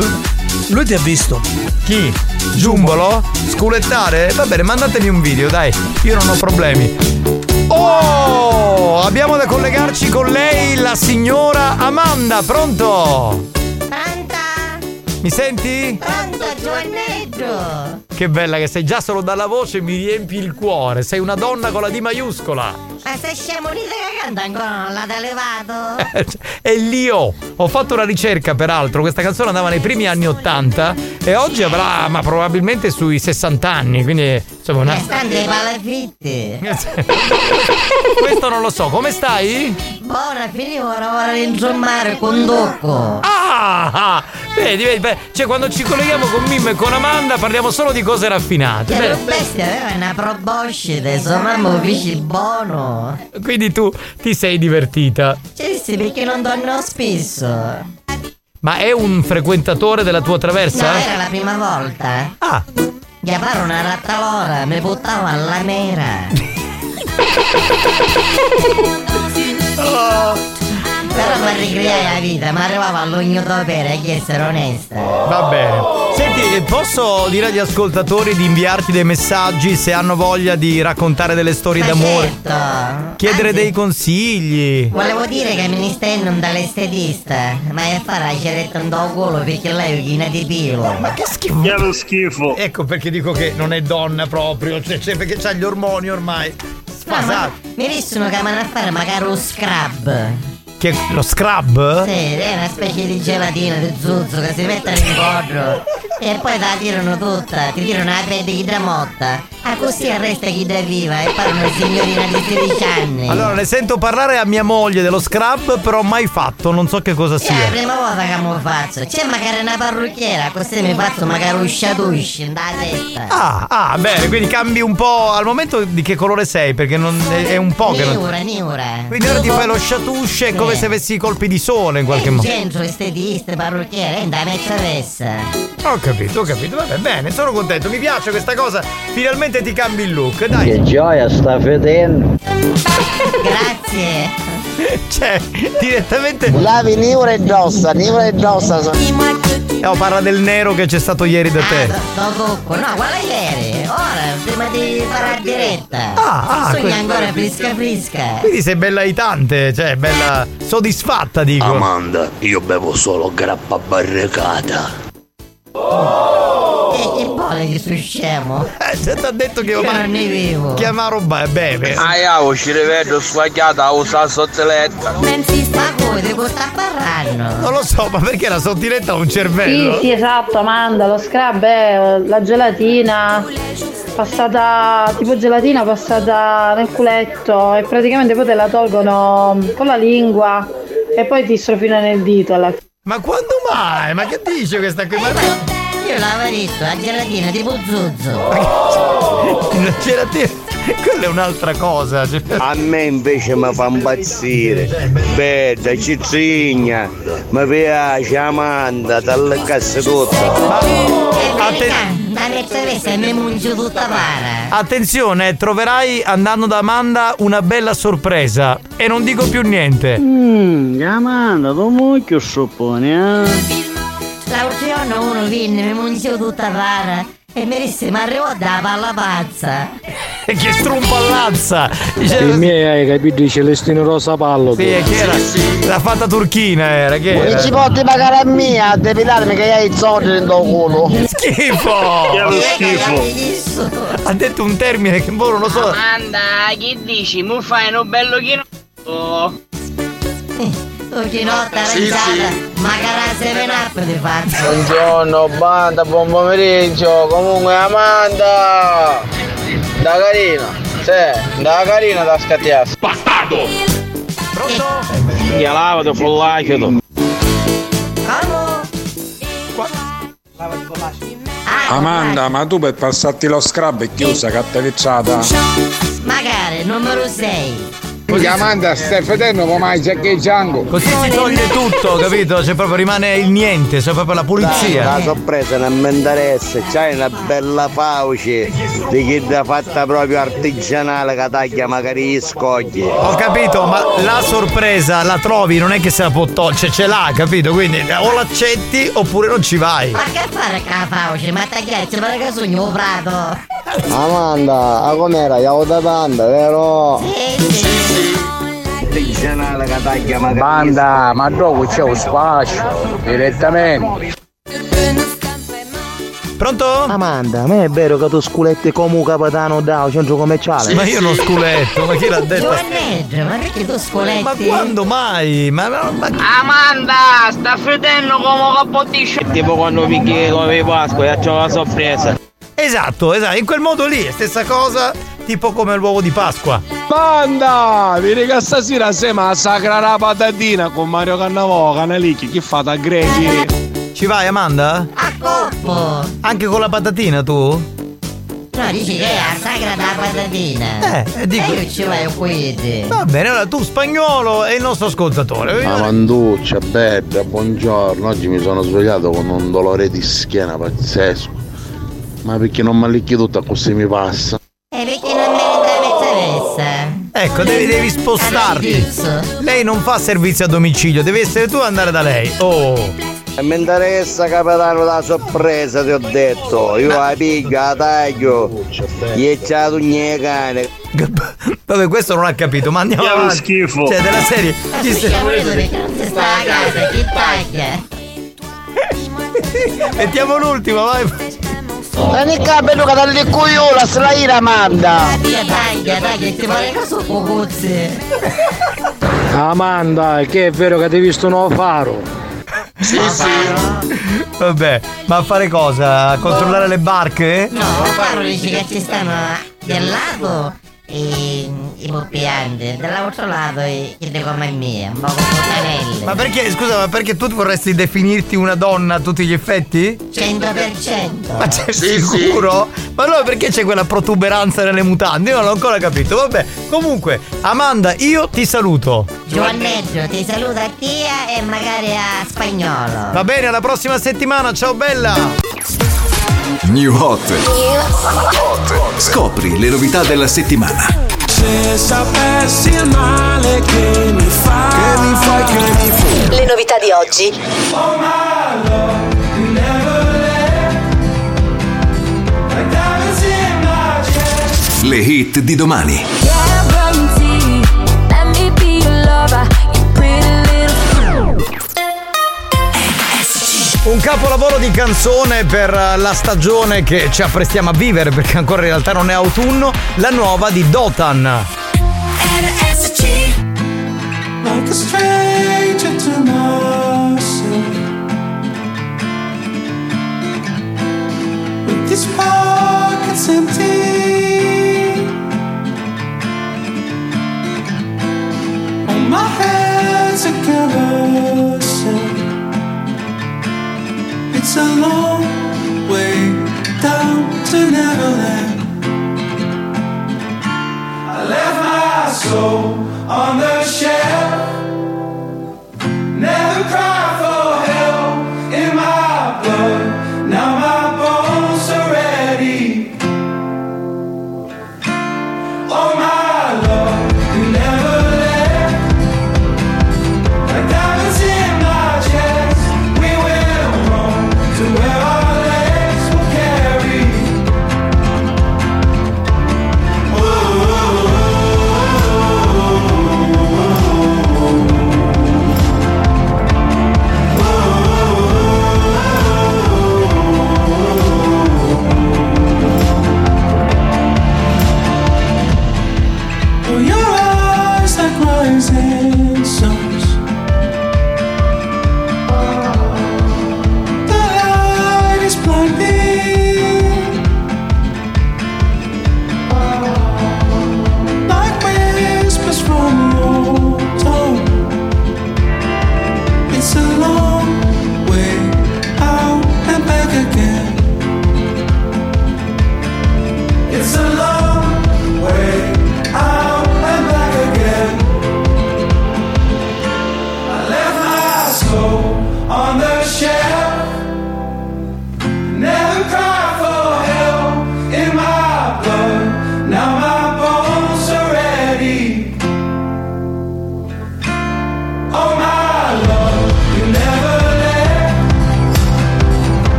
Lui ti ha visto. Chi? Giumbolo? Sculettare? Va bene, mandatemi un video, dai. Io non ho problemi. Oh! Abbiamo da collegarci con lei, la signora Amanda. Pronto? Pronta? Mi senti? Pronto, Giovannetto? Che bella che sei, già solo dalla voce mi riempi il cuore. Sei una donna con la D maiuscola. Ma se scemo di che canta ancora non l'avete levato? È l'io. Ho fatto una ricerca, peraltro. Questa canzone andava nei primi anni 80 e oggi avrà, ma probabilmente sui 60 anni. Quindi, insomma, una. E stanno le palafitte. Questo non lo so. Come stai? Buona, finivo a lavorare in con Docco. Ah! ah, Vedi, vedi, beh, cioè quando ci colleghiamo con Mimmo e con Amanda parliamo solo di cose raffinate. Che Beh, bestia aveva una proboscide, sua mamma fece il buono. quindi tu ti sei divertita. Sì, sì, perché non torno spesso. Ma è un frequentatore della tua No, traversa? era la prima volta. Ah. Gli pare una rattalora, mi buttava alla nera. Però per ricreare la vita, mi arrivava all'ogno d'opera e essere onesta. Va bene. Senti, posso dire agli ascoltatori di inviarti dei messaggi se hanno voglia di raccontare delle storie Ma d'amore? certo. Chiedere Anzi, dei consigli. Volevo dire che mi non dall'estetista, ma è fare la ceretta un do culo perché lei è china di pilo. Ma che schifo! Che lo schifo. Ecco perché dico che non è donna proprio, cioè, cioè, perché c'ha gli ormoni ormai. No, ma mi rissono che vanno a fare magari lo scrub. Che lo scrub? Sì, è una specie di gelatina di zuzzo che si mette all'incontro e poi te la tirano tutta, ti tirano la pelle chi da motta, a così resta chi da viva e pare una signorina di 16 anni. Allora, ne sento parlare a mia moglie dello scrub, però mai fatto, non so che cosa È la sia. prima volta che me lo faccio, c'è magari una parrucchiera, così mi faccio magari un sciatusci da testa. Ah, ah, bene, quindi cambi un po'. Al momento di che colore sei? Perché non è, è un po' che non. Niura, niura. Quindi ora ti fai lo chatouche, è come se avessi i colpi di sole in qualche modo. Centro, estetista, parrucchiere, da mezza vessa. Ho capito, ho capito. Vabbè, bene, sono contento. Mi piace questa cosa. Finalmente ti cambi il look, dai. Che gioia sta fedendo. Grazie. Cioè, direttamente. Lavi Niura e Dossa, Niura e Dossa sono. Oh, parla del nero che c'è stato ieri da te. No, tocco, no, guarda ieri, prima di fare la diretta. Ah, ah, Sogna que- ancora frisca frisca. Quindi sei bella aitante, cioè bella soddisfatta, dico. Amanda, io bevo solo grappa barricata. E che vuole che sono scemo? Eh, se ti ha detto che io Io non ne vivo. chiama roba, beve. Ah, io ci rivedo sbagliata a usare sottiletta. Ma voi di sta parlando? Non lo so, ma perché la sottiletta ha un Sì, cervello? sì, esatto, Amanda, lo scrub è la gelatina passata, tipo gelatina passata nel culetto e praticamente poi te la tolgono con la lingua e poi ti strofinano il dito alla fine. Ma quando mai? Ma che dice questa qui? Ma Io l'avevo detto, la gelatina tipo zuzzo. la gelatina, quella è un'altra cosa. cioè- A me invece mi fa impazzire. Bella, cizzigna, mi piace Amanda, dalle casse tutte. È verità, da A me interessa mi mungio tutta para. Attenzione, troverai andando da Amanda una bella sorpresa. E non dico più niente. Mmm, Amanda, tu mucchio soppone, eh? L'altro giorno uno venne, mi mungio tutta para. E mi disse, ma arrivo da palla pazza. E che strumpallazza! Il mio hai capito Celestino Rosa Pallo. Sì, che era? La fatta turchina era, che Non era? ci porti pagare a mia a depilarmi che hai i soldi dentro il culo. Schifo! Che lo schifo! Ha detto un termine che boh, non lo so. Amanda, che dici? Mu fai un bello chino? Oh. Chinotta Sì, aranciata, sì. magari se ne up di faccio. Buongiorno banda, buon pomeriggio. Comunque Amanda! Da carina. Sì, da carina da scattiare. Bastardo! Pronto? Io lavati follaccio. Amanda, ma tu per passarti lo scrub è chiusa, cattivicciata. Magari, numero 6. Perché Amanda stai fedendo come hai giaccheggiando. Così si toglie tutto, capito? Cioè proprio rimane il niente, cioè proprio la pulizia. La sorpresa non mi interessa, c'hai una bella fauce di chi l'ha fatta proprio artigianale che taglia magari gli scogli. Ho capito, ma la sorpresa la trovi, non è che se la può togliere, cioè ce l'ha, capito? Quindi o l'accetti oppure non ci vai. Ma che fare con la fauce? Ma tagliarci, ma che sogno prato. Amanda, a com'era? Io da tanta, vero? Che taglia magari Banda, ma dopo c'è un spazio, direttamente. Pronto? Amanda, a me è vero che tu sculetti come un capitano da centro commerciale. Ma io non sculetto, ma chi l'ha detto? Giovanneggio, ma perché tu scoletti? Ma quando mai? Ma, ma, ma- Amanda, sta fredendo come capottisce. Tipo quando picchi come Pasqua e c'ho la sorpresa. Esatto, esatto, in quel modo lì, stessa cosa, tipo come l'uovo di Pasqua. Banda! Vedi che stasera sei massacra la patatina con Mario Cannavò, Canalicchi, chi fa da greci? Ci vai Amanda? A coppo! Anche con la patatina tu? No, dici che è la sagra della patatina. Eh, e dico- E io ci vai qui. Va bene, allora tu spagnolo e il nostro ascoltatore. Amanduccia, bella, buongiorno. Oggi mi sono svegliato con un dolore di schiena pazzesco. Ma perché non mi allicchi tutta così mi passa? E perché mezzavessa? Ecco, devi, devi spostarti. Lei non fa servizio a domicilio, devi essere tu ad andare da lei. Oh. E mi interessa capitano la sorpresa ti ho detto. Io la piglio, la taglio. Gli c'ha tu cane. Vabbè, questo non ha capito, ma andiamo avanti. schifo. Cioè, della serie. Chi se- sta a casa, chi taglia? Mettiamo l'ultimo, vai. Vieni qua, bello che dalle cuiola, se la ira manda. Taglia, taglia, taglia, ti pare che sono cucuzzi. Amanda, che è vero che ti hai visto un nuovo faro? Sì, sì. Vabbè, ma a fare cosa? A controllare le barche? No, parlo dici che ci stanno del lato i, i poppianti, dall'altro lato i, i come mia, un po' fontanelle. Ma perché, scusa, ma perché tu vorresti definirti una donna a tutti gli effetti? 100%. Ma c'è sicuro? Ma allora perché c'è quella protuberanza nelle mutande? Io non l'ho ancora capito. Vabbè, comunque, Amanda, io ti saluto. Giovanneggio, ti saluta a Tia e magari a Spagnolo. Va bene, alla prossima settimana, ciao bella! New Hot. Scopri le novità della settimana. Se sapessi il male che mi fa Che mi fai, che mi fai Le novità di oggi. Oh my love, Le hit di domani. Un capolavoro di canzone per la stagione che ci apprestiamo a vivere, perché ancora in realtà non è autunno, la nuova di Dotan. Like a stranger to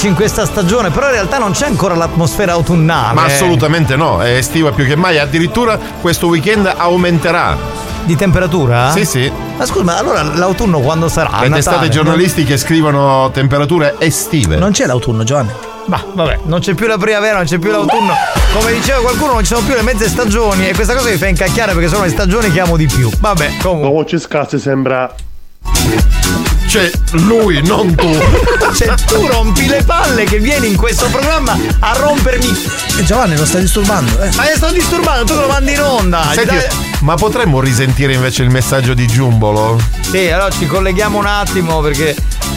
starci in questa stagione, però in realtà non c'è ancora l'atmosfera autunnale. Ma assolutamente no, è estiva più che mai. Addirittura questo weekend aumenterà. Di temperatura? Sì, sì. Ma scusa, ma allora l'autunno quando sarà? A Ed Natale? estate giornalisti che scrivono temperature estive. Non c'è l'autunno, Giovanni. Ma vabbè, non c'è più la primavera, non c'è più l'autunno. Come diceva qualcuno, non ci sono più le mezze stagioni. E questa cosa mi fa incacchiare perché sono le stagioni che amo di più. Vabbè, comunque. Come ci scazzi sembra. Cioè, lui, non tu. Cioè, tu rompi le palle che vieni in questo programma a rompermi. E Giovanni lo stai disturbando, eh? Ma io sto disturbando, tu lo mandi in onda. Senti, Dai- ma potremmo risentire invece il messaggio di Giumbolo? Sì, allora ci colleghiamo un attimo perché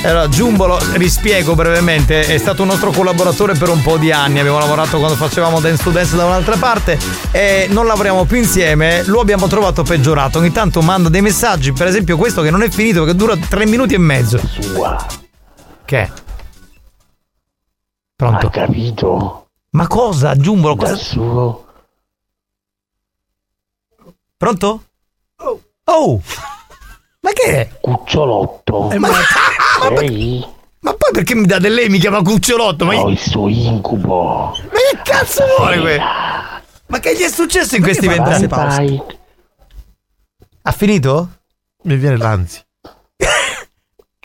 allora, Giumbolo, rispiego brevemente, è stato un nostro collaboratore per un po' di anni, abbiamo lavorato quando facevamo Dance to Dance da un'altra parte e non lavoriamo più insieme, lo abbiamo trovato peggiorato, ogni tanto manda dei messaggi, per esempio questo che non è finito perché dura tre minuti e mezzo. Che? Pronto? Ha capito? Ma cosa, Giumbolo? Cosa? Da suo. Pronto? Oh! Ma che è? Cucciolotto. ma, Sei? ma poi perché mi dà del lei mi chiama cucciolotto? Ma, Ho il suo incubo. ma che cazzo vuole questo? Ma che gli è successo in questi vent'anni? Vai, Ha finito? Mi viene l'ansia.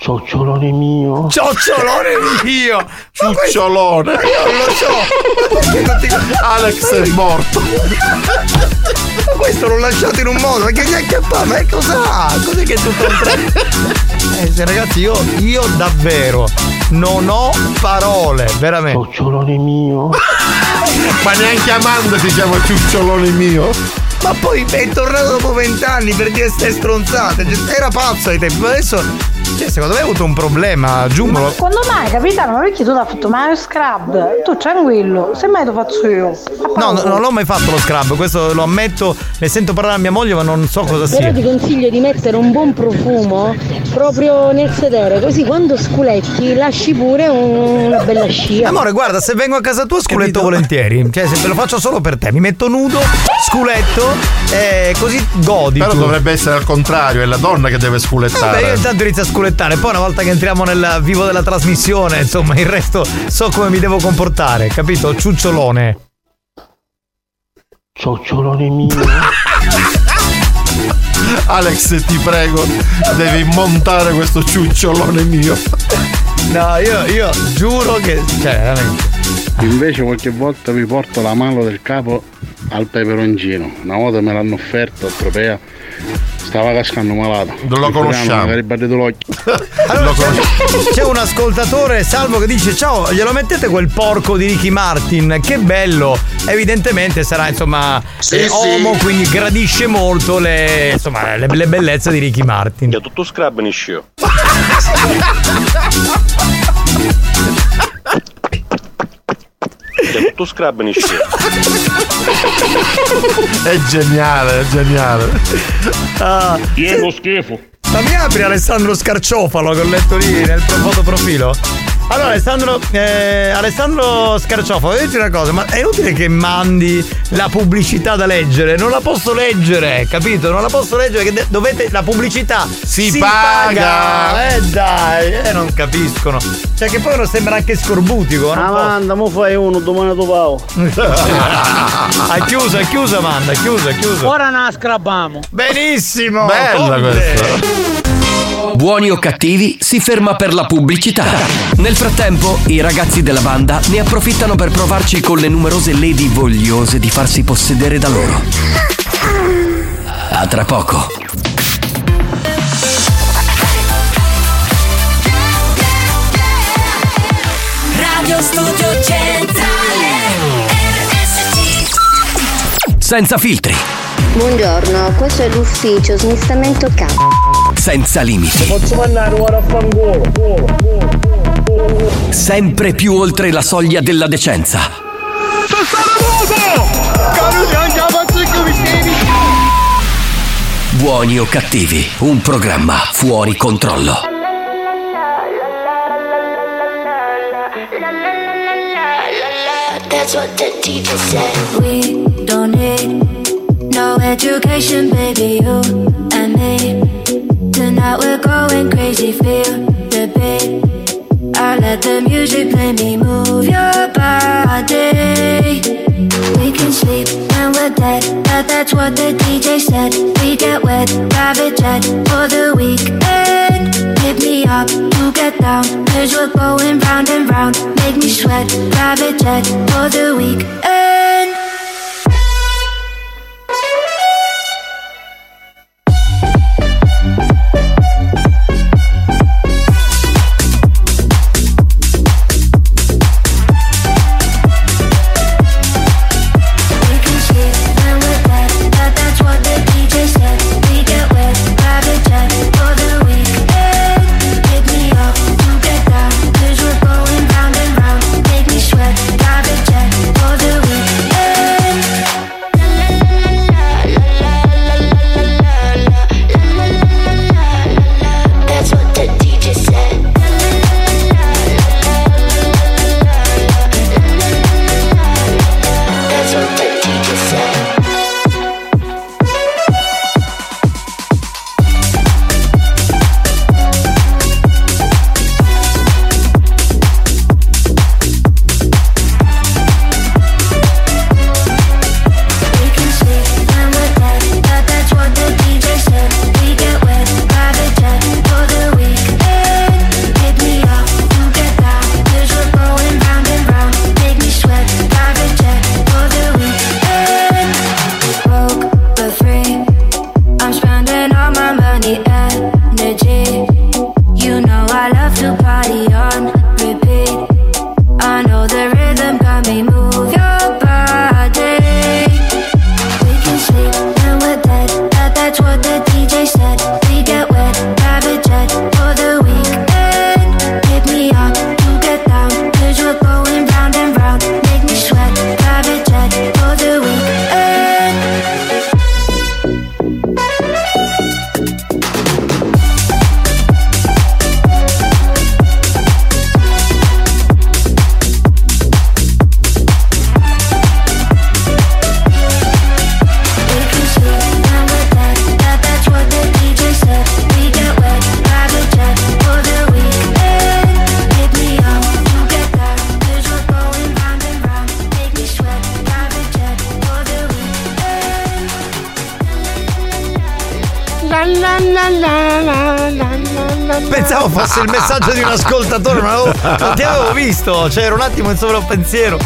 Ciocciolone mio. Ciocciolone mio! Ciucciolone. Io non lo so! Ma Alex è morto. Ma questo l'ho lasciato in un modo, ma che gli acchiappa? Ma che cos'ha? Cos'è che è tutto un tre? Eh, se ragazzi, io, io davvero non ho parole, veramente. Ciocciolone mio. Ma neanche Amanda si chiama Ciucciolone mio. Ma poi è tornato dopo vent'anni per dire ste stronzate. Era pazzo ai tempi, ma adesso. Cioè, secondo me ha avuto un problema, Giumbolo. Quando mai, capitano? Ma perché tu ti hai fatto Mario Scrub? Tu tranquillo, semmai lo faccio io. No, no, non l'ho mai fatto lo scrub, questo lo ammetto, ne sento parlare a mia moglie, ma non so cosa Però sia. ti consiglio di mettere un buon profumo proprio nel sedere, così quando sculetti lasci pure un- una bella scia. Amore, guarda, se vengo a casa tua sculetto volentieri. Cioè, se lo faccio solo per te, mi metto nudo, sculetto e così godi. Però tu. dovrebbe essere al contrario, è la donna che deve Vabbè, io sculettare. intanto inizio a sculettare, poi una volta che entriamo nel vivo della trasmissione, insomma, il resto so come mi devo comportare, capito? Ciucciolone. Ciocciolone mio. Alex, ti prego, devi montare questo ciucciolone mio. No, io, io giuro che. Cioè, veramente. Invece qualche volta mi porto la mano del capo al peperoncino. Una volta me l'hanno offerto a Tropea. Stava cascando malato. Non lo conosciamo. Allora, c'è, un ascoltatore, Salvo, che dice: Ciao, glielo mettete quel porco di Ricky Martin? Che bello! Evidentemente sarà insomma Sì, eh, sì. homo, quindi gradisce molto le, insomma, le, le bellezze di Ricky Martin. Che tutto scrub ne scio. Che tutto scrub scio. È geniale, è geniale. Ah, Diego schifo. ma mi apri Alessandro Scarciofalo che ho letto lì nel tuo fotoprofilo? Allora Alessandro, eh, Alessandro Scarciofo, voglio dirti una cosa, ma è utile che mandi la pubblicità da leggere? Non la posso leggere, capito? Non la posso leggere, che de- dovete. La pubblicità Si paga. Eh dai, eh, non capiscono. Cioè che poi non sembra anche scorbutico. non può- Amanda, mo fai uno, domani tu pao. ha chiuso, è chiusa Amanda, è chiusa, è chiusa. Ora ne scrabbiamo. Benissimo. Bella Conte. questa. Buoni o cattivi si ferma per la pubblicità. Nel frattempo, i ragazzi della banda ne approfittano per provarci con le numerose lady vogliose di farsi possedere da loro. A tra poco. Radio Studio Centrale RSC Senza filtri, Buongiorno, questo è l'ufficio smistamento K. senza limiti, Posso mandare ora a fangolo. sempre più oltre la soglia della decenza. Buoni o cattivi, un programma fuori controllo. That's what the teacher said We don't need no education, baby, you and me Tonight we're going crazy, feel the beat. I let the music play me move your body. We can sleep when we're dead But that's what the DJ said. We get wet, private jet for the weekend. Hit me up to get down Cause we're going round and round. Make me sweat, private jet for the weekend Cioè, ero un attimo in sovrapensiero.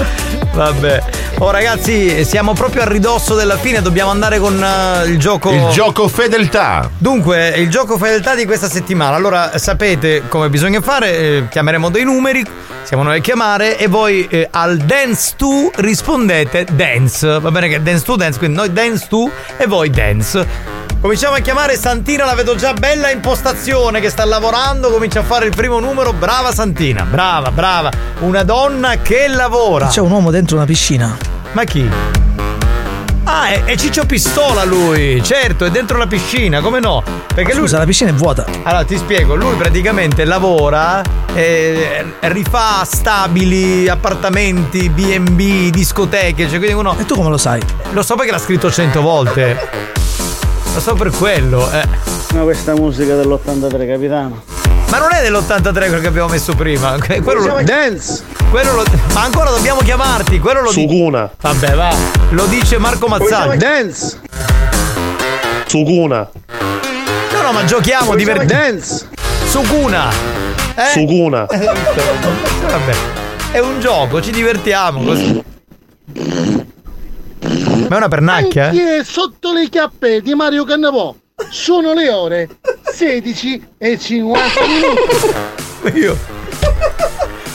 Vabbè. Oh, ragazzi, siamo proprio a ridosso della fine. Dobbiamo andare con eh, il gioco. Il gioco fedeltà. Dunque, il gioco fedeltà di questa settimana. Allora, sapete come bisogna fare? eh, chiameremo dei numeri. Siamo noi a chiamare e voi eh, al dance to rispondete dance. Va bene che dance to dance, quindi noi dance to e voi dance. Cominciamo a chiamare Santina, la vedo già bella in postazione che sta lavorando, comincia a fare il primo numero. Brava Santina, brava, brava. Una donna che lavora. C'è un uomo dentro una piscina. Ma chi? Ah, è, è Ciccio Pistola lui, certo, è dentro la piscina, come no? Perché lui. Scusa, la piscina è vuota. Allora ti spiego, lui praticamente lavora, eh, rifà stabili, appartamenti, BB, discoteche, cioè quindi uno. E tu come lo sai? Lo so perché l'ha scritto cento volte. Lo so per quello, eh. Ma questa musica dell'83, capitano. Ma non è dell'83 quello che abbiamo messo prima. que- Quello lo, Dance! quello lo- ma ancora dobbiamo chiamarti. Quello lo dice. Suguna. Vabbè, va. Lo dice Marco Mazzagli. Dance! Suguna. No, no, ma giochiamo, divertiamo. Dance! Suguna. Eh? Suguna. Vabbè. È un gioco, ci divertiamo così. Ma è una pernacchia, eh? Anche sotto le chiappe di Mario Cannavò sono le ore 16 e 50 minuti. Io.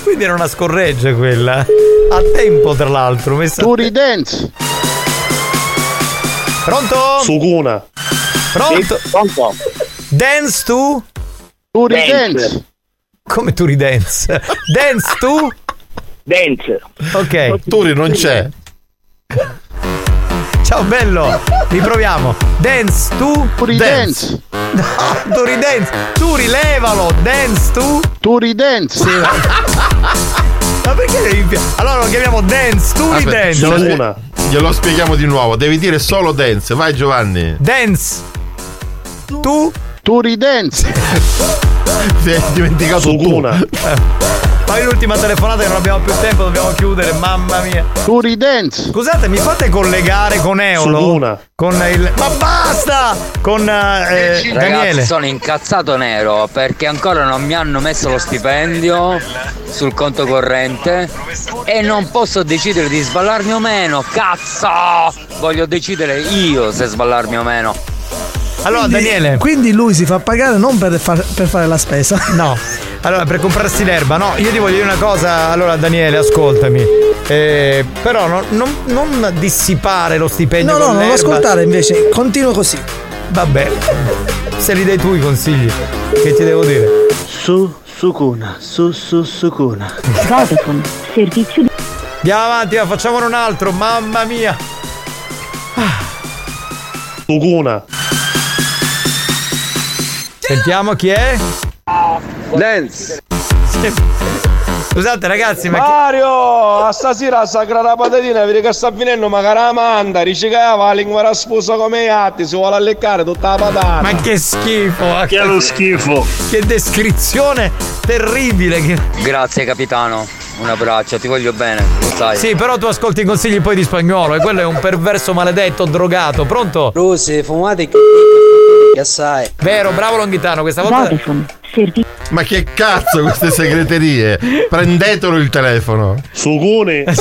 Quindi era una scorreggia quella. A tempo, tra l'altro. Messa Turi Dance! Pronto? Suguna. Pronto? Pronto? Dance tu? Turi Dance. Dance! Come tu dance? Dance tu? Dance. Ok. Turi non c'è. Ciao bello. Riproviamo. Dance tu? Turi Dance! No, Turi dance. Tu rilevalo. Dance tu? Turi Dance! Ma perché devi impia- Allora lo chiamiamo dance, tu Aspetta, spie- glielo spieghiamo di nuovo. Devi dire solo dance. Vai Giovanni. Dance. Tu? Turi Dance! Ti hai dimenticato Suguna. tu. Fai l'ultima telefonata che non abbiamo più tempo, dobbiamo chiudere, mamma mia. Turi Dance! Scusate, mi fate collegare con Eolo? Suguna. Con il. Ma basta! Con eh, Ragazzi, Daniele. sono incazzato nero perché ancora non mi hanno messo lo stipendio sul conto corrente e non posso decidere di sballarmi o meno. Cazzo! Voglio decidere io se sballarmi o meno. Allora, Quindi- Daniele. Quindi lui si fa pagare non per, far- per fare la spesa. No. Allora, per comprarsi l'erba, no, io ti voglio dire una cosa, allora Daniele, ascoltami. Eh, però non, non- non dissipare lo stipendio. No, no, con non l'erba. ascoltare invece, continua così. Vabbè, se li dai tu i consigli, che ti devo dire? Su Sukuna, su su Sukuna. Vodafone, servizio di... Andiamo avanti, va, facciamone un altro, mamma mia. Suguna. Sentiamo chi è? Dance! Scusate ragazzi, ma. Mario, a stasera a sagrada patatina, vedi che sta finendo, ma cara manda, dice che va la lingua rasposa come i atti, si vuole alleccare tutta la patata. Ma che schifo! Che lo schifo! Che descrizione terribile! che- Grazie capitano, un abbraccio, ti voglio bene, lo sai. Sì, però tu ascolti i consigli poi di spagnolo e quello è un perverso maledetto drogato. Pronto? Russi, fumate che assai. Vero, bravo Longhitano, questa volta. Ma che cazzo queste segreterie? Prendetelo il telefono. Suguni.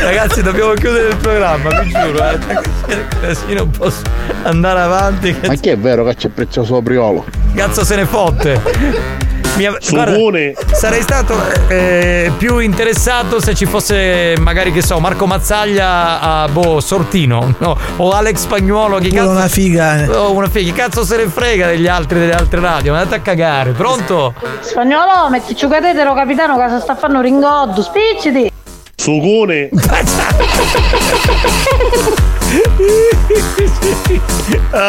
Ragazzi, dobbiamo chiudere il programma, vi giuro. Eh. Così non posso andare avanti. Ma che è vero che c'è prezioso priolo? Cazzo se ne fotte. Mi av- Sugone. guarda, sarei stato eh, più interessato se ci fosse magari che so Marco Mazzaglia a boh Sortino no? o Alex Spagnuolo che cazzo una figa. Oh, una figa, che cazzo se ne frega degli altri delle altre radio? Ma andate a cagare, pronto? Spagnolo, metti ciucadetelo capitano che si sta fanno ringoddo, spicciti! Suguni.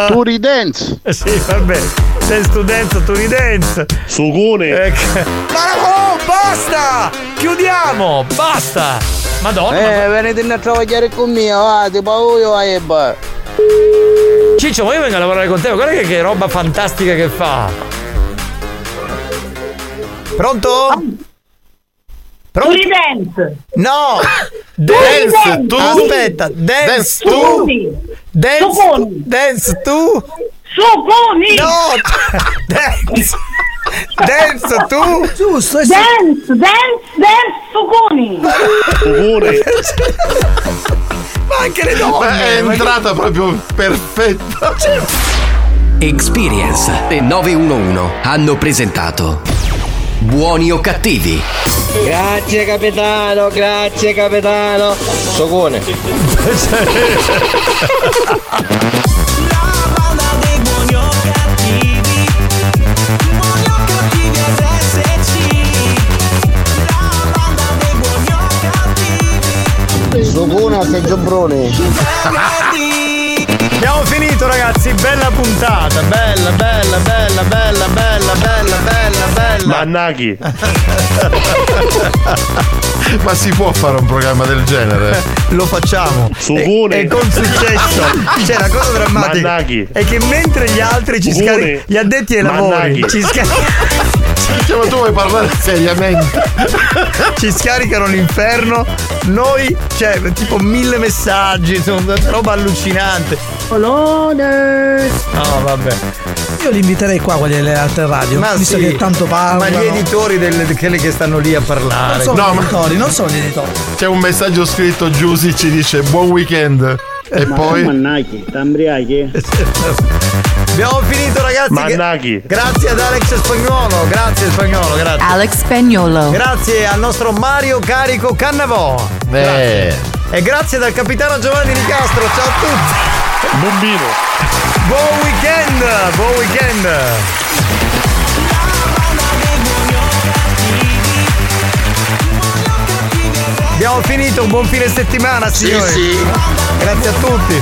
Turi Dance! Eh Sì, vabbè. Sei studente, tu dance. Suguni. Ecco. Ma oh, basta! Chiudiamo! Basta! Madonna! Eh, venite a travagliare con me, va, tipo io a Ebba. Ciccio, ma io vengo a lavorare con te, guarda che, che roba fantastica che fa. Pronto? Pronto? dance! No! Dance, Dance tu! tu! Aspetta, dance Dance tu! tu! Dance Supponi. Dance tu! Supponi! No! Dance! Dance tu! Giusto, è Dance, dance, dance, suconi! Suguni. Ma anche le donne! è ma che- entrata proprio perfetta. Experience e 911 hanno presentato Buoni o cattivi? Grazie capitano, grazie capitano. Socone. sei giombrone Abbiamo finito ragazzi, bella puntata, bella, bella, bella, bella, bella, bella, bella, bella. Mannaghi. Ma si può fare un programma del genere? Lo facciamo. Sugune. E, e con successo. Cioè la cosa drammatica Mannaghi. è che mentre gli altri ci scaricano, gli addetti ai lavori Mannaghi. ci, sca- Cioè, ma tu vuoi parlare seriamente? ci scaricano l'inferno, noi, cioè, tipo mille messaggi, insomma, roba allucinante. Olone. No, vabbè. Io li inviterei qua quelli delle altre radio, Ma visto sì, che tanto parlano. Ma gli editori delle, di quelli che stanno lì a Non parlare. sono No, gli ma- editori, non sono gli editori. C'è un messaggio scritto, Giusy ci dice buon weekend. E poi... Mannaghi, t'ambriachi? Abbiamo finito ragazzi. Mannaghi. Grazie ad Alex Spagnolo, grazie Spagnolo, grazie. Alex Spagnolo. Grazie al nostro Mario Carico Cannavò. Eh. E grazie dal capitano Giovanni Di Castro, ciao a tutti. Bombino. Buon weekend, buon weekend. Abbiamo finito, un buon fine settimana signori. sì. Grazie a tutti.